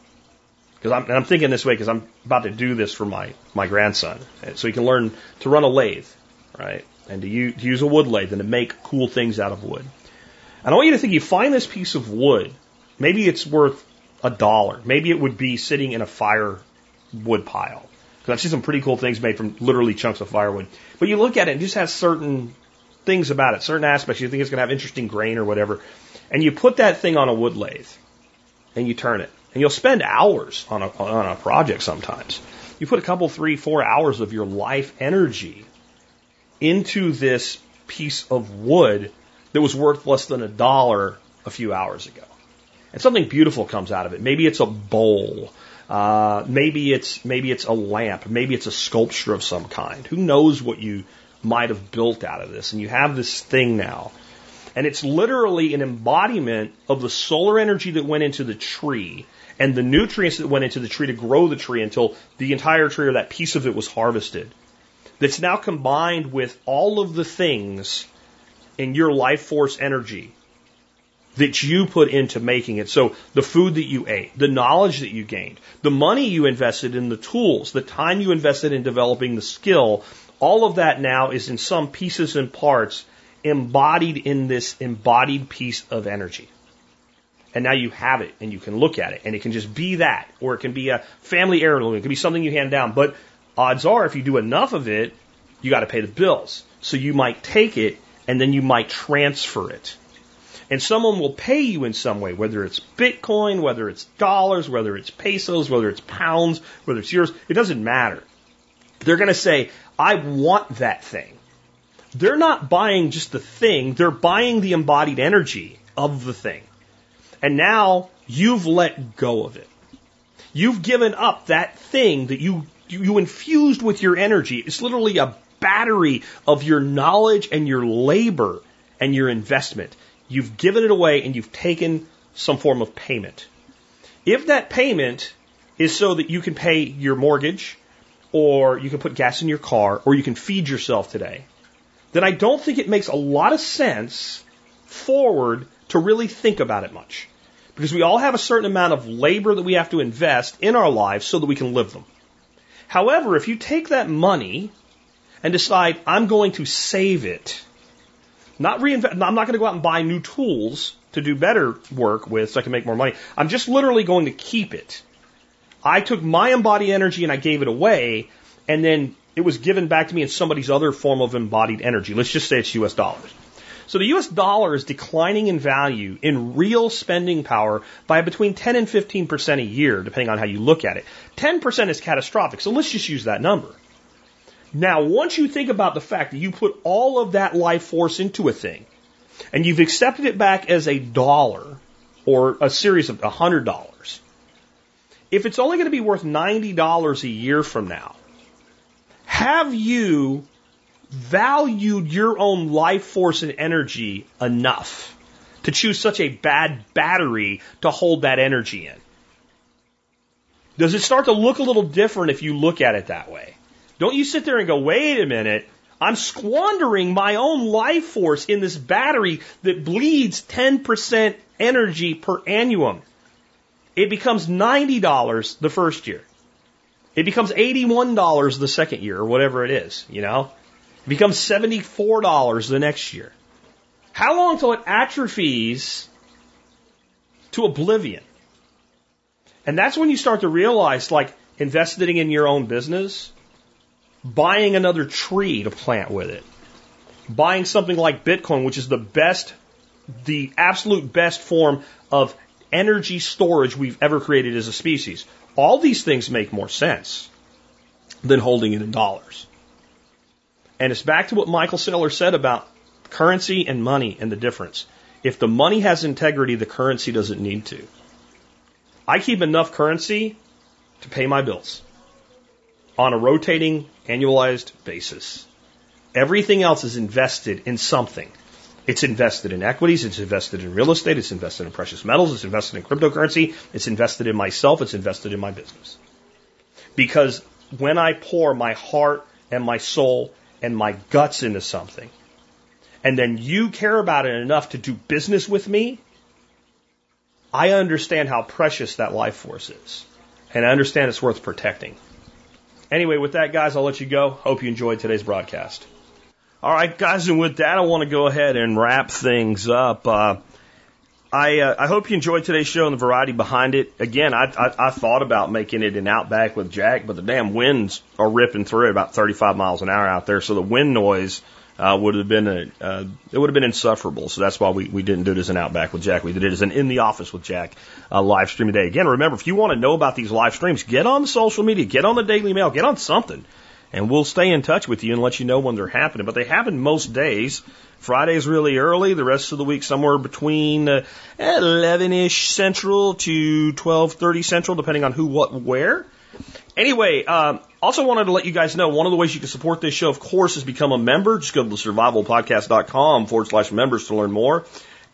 Because I'm, I'm thinking this way because I'm about to do this for my, my grandson. Eh, so he can learn to run a lathe, right? and to use, to use a wood lathe and to make cool things out of wood. And I want you to think you find this piece of wood, maybe it's worth a dollar. Maybe it would be sitting in a fire wood pile. Because I've seen some pretty cool things made from literally chunks of firewood. But you look at it, it just has certain things about it, certain aspects. You think it's going to have interesting grain or whatever. And you put that thing on a wood lathe and you turn it. And you'll spend hours on a, on a project sometimes. You put a couple, three, four hours of your life energy into this piece of wood that was worth less than a dollar a few hours ago. And something beautiful comes out of it. Maybe it's a bowl. Uh, maybe it's maybe it's a lamp. Maybe it's a sculpture of some kind. Who knows what you might have built out of this? And you have this thing now, and it's literally an embodiment of the solar energy that went into the tree and the nutrients that went into the tree to grow the tree until the entire tree or that piece of it was harvested that's now combined with all of the things in your life force energy that you put into making it. So the food that you ate, the knowledge that you gained, the money you invested in the tools, the time you invested in developing the skill, all of that now is in some pieces and parts embodied in this embodied piece of energy. And now you have it and you can look at it and it can just be that or it can be a family heirloom. It can be something you hand down. But odds are if you do enough of it, you got to pay the bills. So you might take it and then you might transfer it. And someone will pay you in some way, whether it's Bitcoin, whether it's dollars, whether it's pesos, whether it's pounds, whether it's euros, it doesn't matter. They're going to say, I want that thing. They're not buying just the thing, they're buying the embodied energy of the thing. And now you've let go of it. You've given up that thing that you you, infused with your energy. It's literally a battery of your knowledge and your labor and your investment. You've given it away and you've taken some form of payment. If that payment is so that you can pay your mortgage or you can put gas in your car or you can feed yourself today, then I don't think it makes a lot of sense forward to really think about it much. Because we all have a certain amount of labor that we have to invest in our lives so that we can live them. However, if you take that money and decide, I'm going to save it, not reinvent. I'm not going to go out and buy new tools to do better work with so I can make more money. I'm just literally going to keep it. I took my embodied energy and I gave it away, and then it was given back to me in somebody's other form of embodied energy. Let's just say it's US dollars. So the US dollar is declining in value in real spending power by between 10 and 15% a year, depending on how you look at it. 10% is catastrophic, so let's just use that number. Now, once you think about the fact that you put all of that life force into a thing, and you've accepted it back as a dollar or a series of a hundred dollars, if it's only going to be worth $90 a year from now, have you valued your own life force and energy enough to choose such a bad battery to hold that energy in? Does it start to look a little different if you look at it that way? Don't you sit there and go, wait a minute, I'm squandering my own life force in this battery that bleeds 10% energy per annum. It becomes $90 the first year. It becomes $81 the second year or whatever it is, you know? It becomes $74 the next year. How long till it atrophies to oblivion? And that's when you start to realize like investing in your own business buying another tree to plant with it, buying something like Bitcoin, which is the best, the absolute best form of energy storage we've ever created as a species. All these things make more sense than holding it in dollars. And it's back to what Michael Saylor said about currency and money and the difference. If the money has integrity, the currency doesn't need to. I keep enough currency to pay my bills on a rotating annualized basis. Everything else is invested in something. It's invested in equities, it's invested in real estate, it's invested in precious metals, it's invested in cryptocurrency, it's invested in myself, it's invested in my business. Because when I pour my heart and my soul and my guts into something, and then you care about it enough to do business with me, I understand how precious that life force is. And I understand it's worth protecting. Anyway, with that, guys, I'll let you go. Hope you enjoyed today's broadcast. All right, guys, and with that, I want to go ahead and wrap things up. Uh, I uh, I hope you enjoyed today's show and the variety behind it. Again, I, I I thought about making it an Outback with Jack, but the damn winds are ripping through at about 35 miles an hour out there, so the wind noise uh, would have been a, uh, it would have been insufferable. So that's why we, we didn't do it as an Outback with Jack. We did it as an In the Office with Jack uh, live stream today. Again, remember, if you want to know about these live streams, get on social media, get on the Daily Mail, get on something. And we'll stay in touch with you and let you know when they're happening. But they happen most days. Friday's really early. The rest of the week somewhere between uh, 11ish Central to 12:30 Central, depending on who, what, where. Anyway, um, also wanted to let you guys know one of the ways you can support this show, of course, is become a member. Just go to survivalpodcast.com forward slash members to learn more.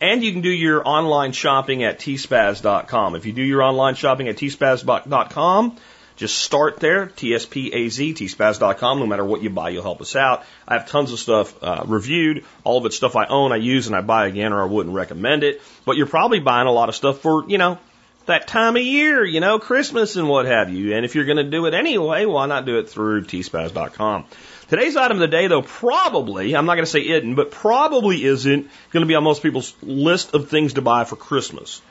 And you can do your online shopping at tspaz.com. If you do your online shopping at tspaz.com, just start there, T-S-P-A-Z, tspaz.com. No matter what you buy, you'll help us out. I have tons of stuff uh, reviewed. All of it's stuff I own, I use, and I buy again, or I wouldn't recommend it. But you're probably buying a lot of stuff for, you know, that time of year, you know, Christmas and what have you. And if you're going to do it anyway, why not do it through tspaz.com? Today's item of the day, though, probably, I'm not going to say isn't, but probably isn't going to be on most people's list of things to buy for Christmas.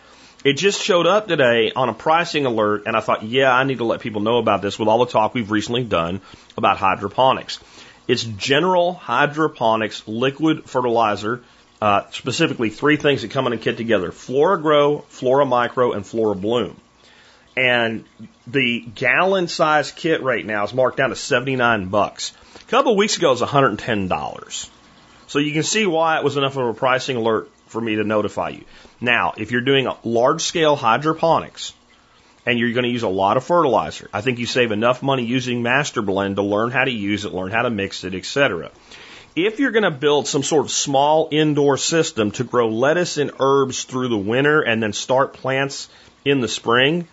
It just showed up today on a pricing alert, and I thought, yeah, I need to let people know about this with all the talk we've recently done about hydroponics. It's General Hydroponics liquid fertilizer uh, specifically, three things that come in a kit together Flora Grow, Flora Micro, and Flora Bloom. And the gallon size kit right now is marked down to 79 bucks. A couple of weeks ago it was $110. So you can see why it was enough of a pricing alert for me to notify you. Now, if you're doing large scale hydroponics and you're going to use a lot of fertilizer, I think you save enough money using Masterblend to learn how to use it, learn how to mix it, etc if you're going to build some sort of small indoor system to grow lettuce and herbs through the winter and then start plants in the spring,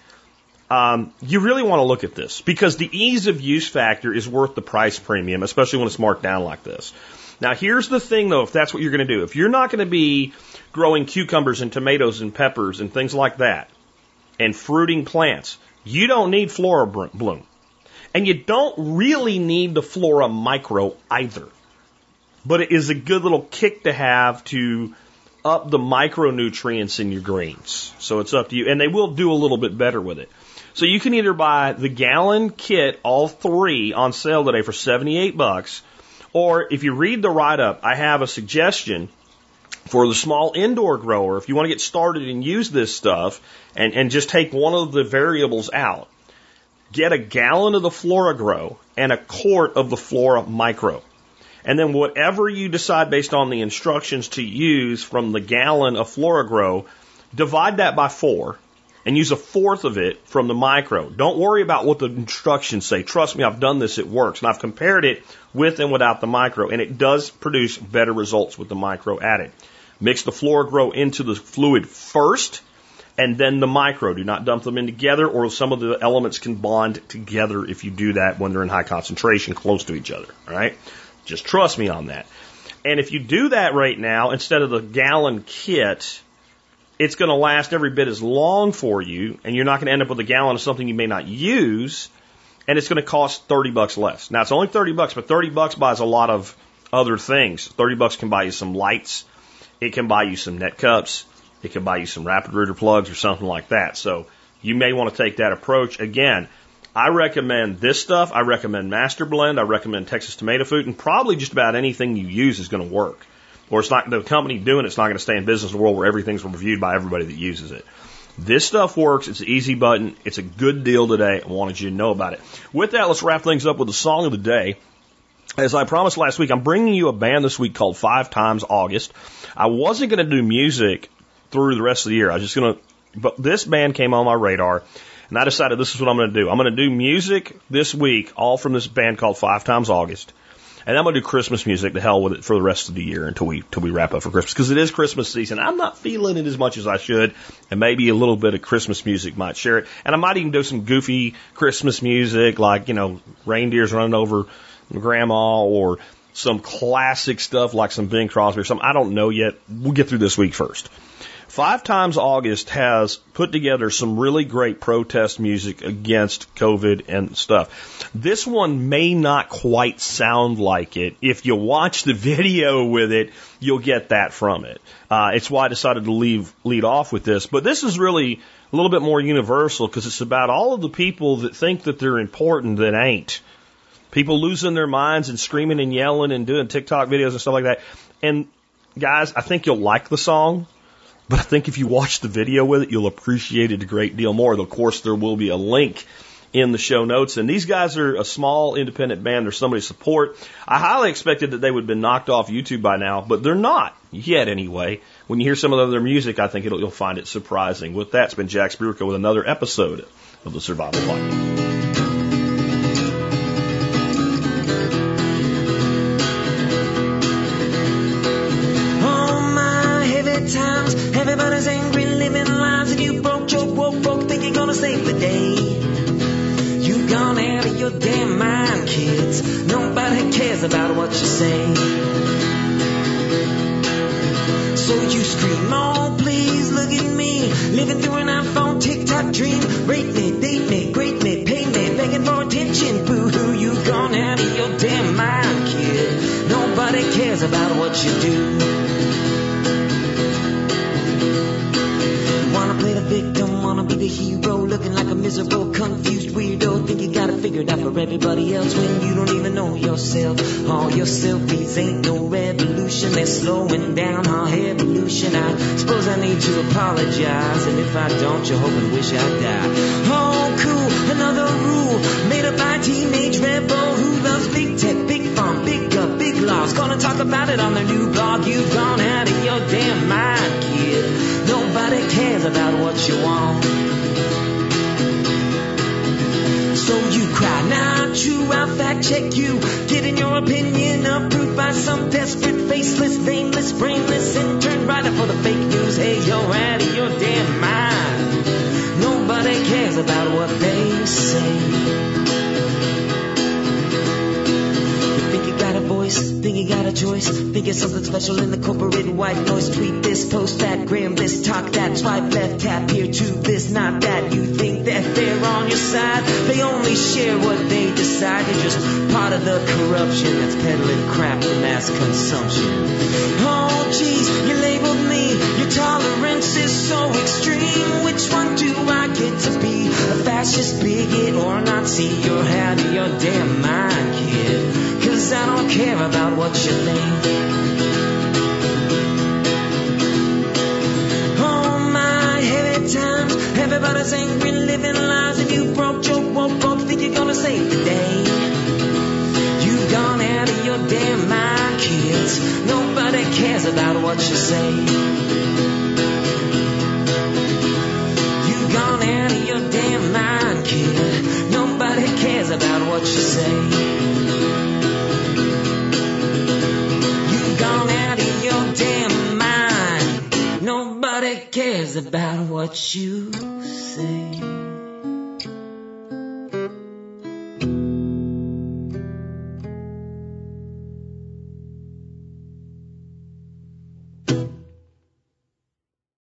um, you really want to look at this because the ease of use factor is worth the price premium, especially when it's marked down like this. Now, here's the thing though, if that's what you're going to do, if you're not going to be growing cucumbers and tomatoes and peppers and things like that and fruiting plants, you don't need Flora Bloom. And you don't really need the Flora Micro either but it is a good little kick to have to up the micronutrients in your greens. So it's up to you. And they will do a little bit better with it. So you can either buy the gallon kit, all three on sale today for 78 bucks, or if you read the write up, I have a suggestion for the small indoor grower. If you want to get started and use this stuff and, and just take one of the variables out, get a gallon of the Flora Grow and a quart of the Flora Micro. And then whatever you decide based on the instructions to use from the gallon of FloraGrow, divide that by four and use a fourth of it from the micro. Don't worry about what the instructions say. Trust me, I've done this, it works. And I've compared it with and without the micro, and it does produce better results with the micro added. Mix the FloraGrow into the fluid first, and then the micro. Do not dump them in together, or some of the elements can bond together if you do that when they're in high concentration close to each other. All right? Just trust me on that. And if you do that right now, instead of the gallon kit, it's going to last every bit as long for you, and you're not going to end up with a gallon of something you may not use, and it's going to cost 30 bucks less. Now, it's only 30 bucks, but 30 bucks buys a lot of other things. 30 bucks can buy you some lights, it can buy you some net cups, it can buy you some Rapid Rooter plugs or something like that. So you may want to take that approach. Again, I recommend this stuff. I recommend Masterblend. I recommend Texas Tomato Food, and probably just about anything you use is going to work. Or it's not the company doing it's not going to stay in business in a world where everything's reviewed by everybody that uses it. This stuff works. It's an easy button. It's a good deal today. I wanted you to know about it. With that, let's wrap things up with the song of the day. As I promised last week, I'm bringing you a band this week called Five Times August. I wasn't going to do music through the rest of the year. I was just going to, but this band came on my radar and I decided this is what I'm going to do. I'm going to do music this week, all from this band called Five Times August. And I'm going to do Christmas music to hell with it for the rest of the year until we, until we wrap up for Christmas. Cause it is Christmas season. I'm not feeling it as much as I should. And maybe a little bit of Christmas music might share it. And I might even do some goofy Christmas music like, you know, reindeers running over grandma or some classic stuff like some Bing Crosby or something. I don't know yet. We'll get through this week first. Five Times August has put together some really great protest music against COVID and stuff. This one may not quite sound like it. If you watch the [LAUGHS] video with it, you'll get that from it. Uh, it's why I decided to leave, lead off with this. But this is really a little bit more universal because it's about all of the people that think that they're important that ain't. People losing their minds and screaming and yelling and doing TikTok videos and stuff like that. And guys, I think you'll like the song. But I think if you watch the video with it, you'll appreciate it a great deal more. Of course, there will be a link in the show notes. And these guys are a small independent band. They're somebody to support. I highly expected that they would have been knocked off YouTube by now, but they're not yet anyway. When you hear some of their music, I think you'll find it surprising. With that, it's been Jack Spirko with another episode of the Survival Podcast. About what you say. So you scream, oh please look at me, living through an iPhone TikTok dream. Rate me, date me, grade me, pay me, begging for attention. Boo hoo, you gone out of your damn mind, kid. Nobody cares about what you do. Wanna play the victim, wanna be the hero, looking like a miserable, confused weirdo. Think you got it figured out for everybody else when you don't even know yourself. All your selfies ain't no revolution, they're slowing down our evolution. I suppose I need to apologize, and if I don't, you hope and wish I'd die. Oh, cool, another rule made up by teenage rebel who loves big tech, big fun, big gut, big laws. Gonna talk about it on their new blog. You've gone out of your damn mind, kid. Nobody cares about what you want. So you cry, not true, I'll fact check you. Getting your opinion approved by some desperate, faceless, vainless, brainless intern writer for the fake news. Hey, you're out of your damn mind. Nobody cares about what they say. Voice. Think you got a choice. Think you're something special in the corporate white noise. Tweet this, post that, gram this, talk that, swipe left, tap here to this, not that. You think that they're on your side? They only share what they decide. You're just part of the corruption that's peddling crap for mass consumption. Oh, jeez, you labeled me. Your tolerance is so extreme. Which one do I get to be? A fascist bigot or a Nazi? You're of your damn mind, kid. Cause I don't care about what you think. Oh my heavy times, everybody's angry, living lies. If you broke, joke, won't broke, think you're gonna save the day. You've gone out of your damn mind, kids. Nobody cares about what you say. What you say.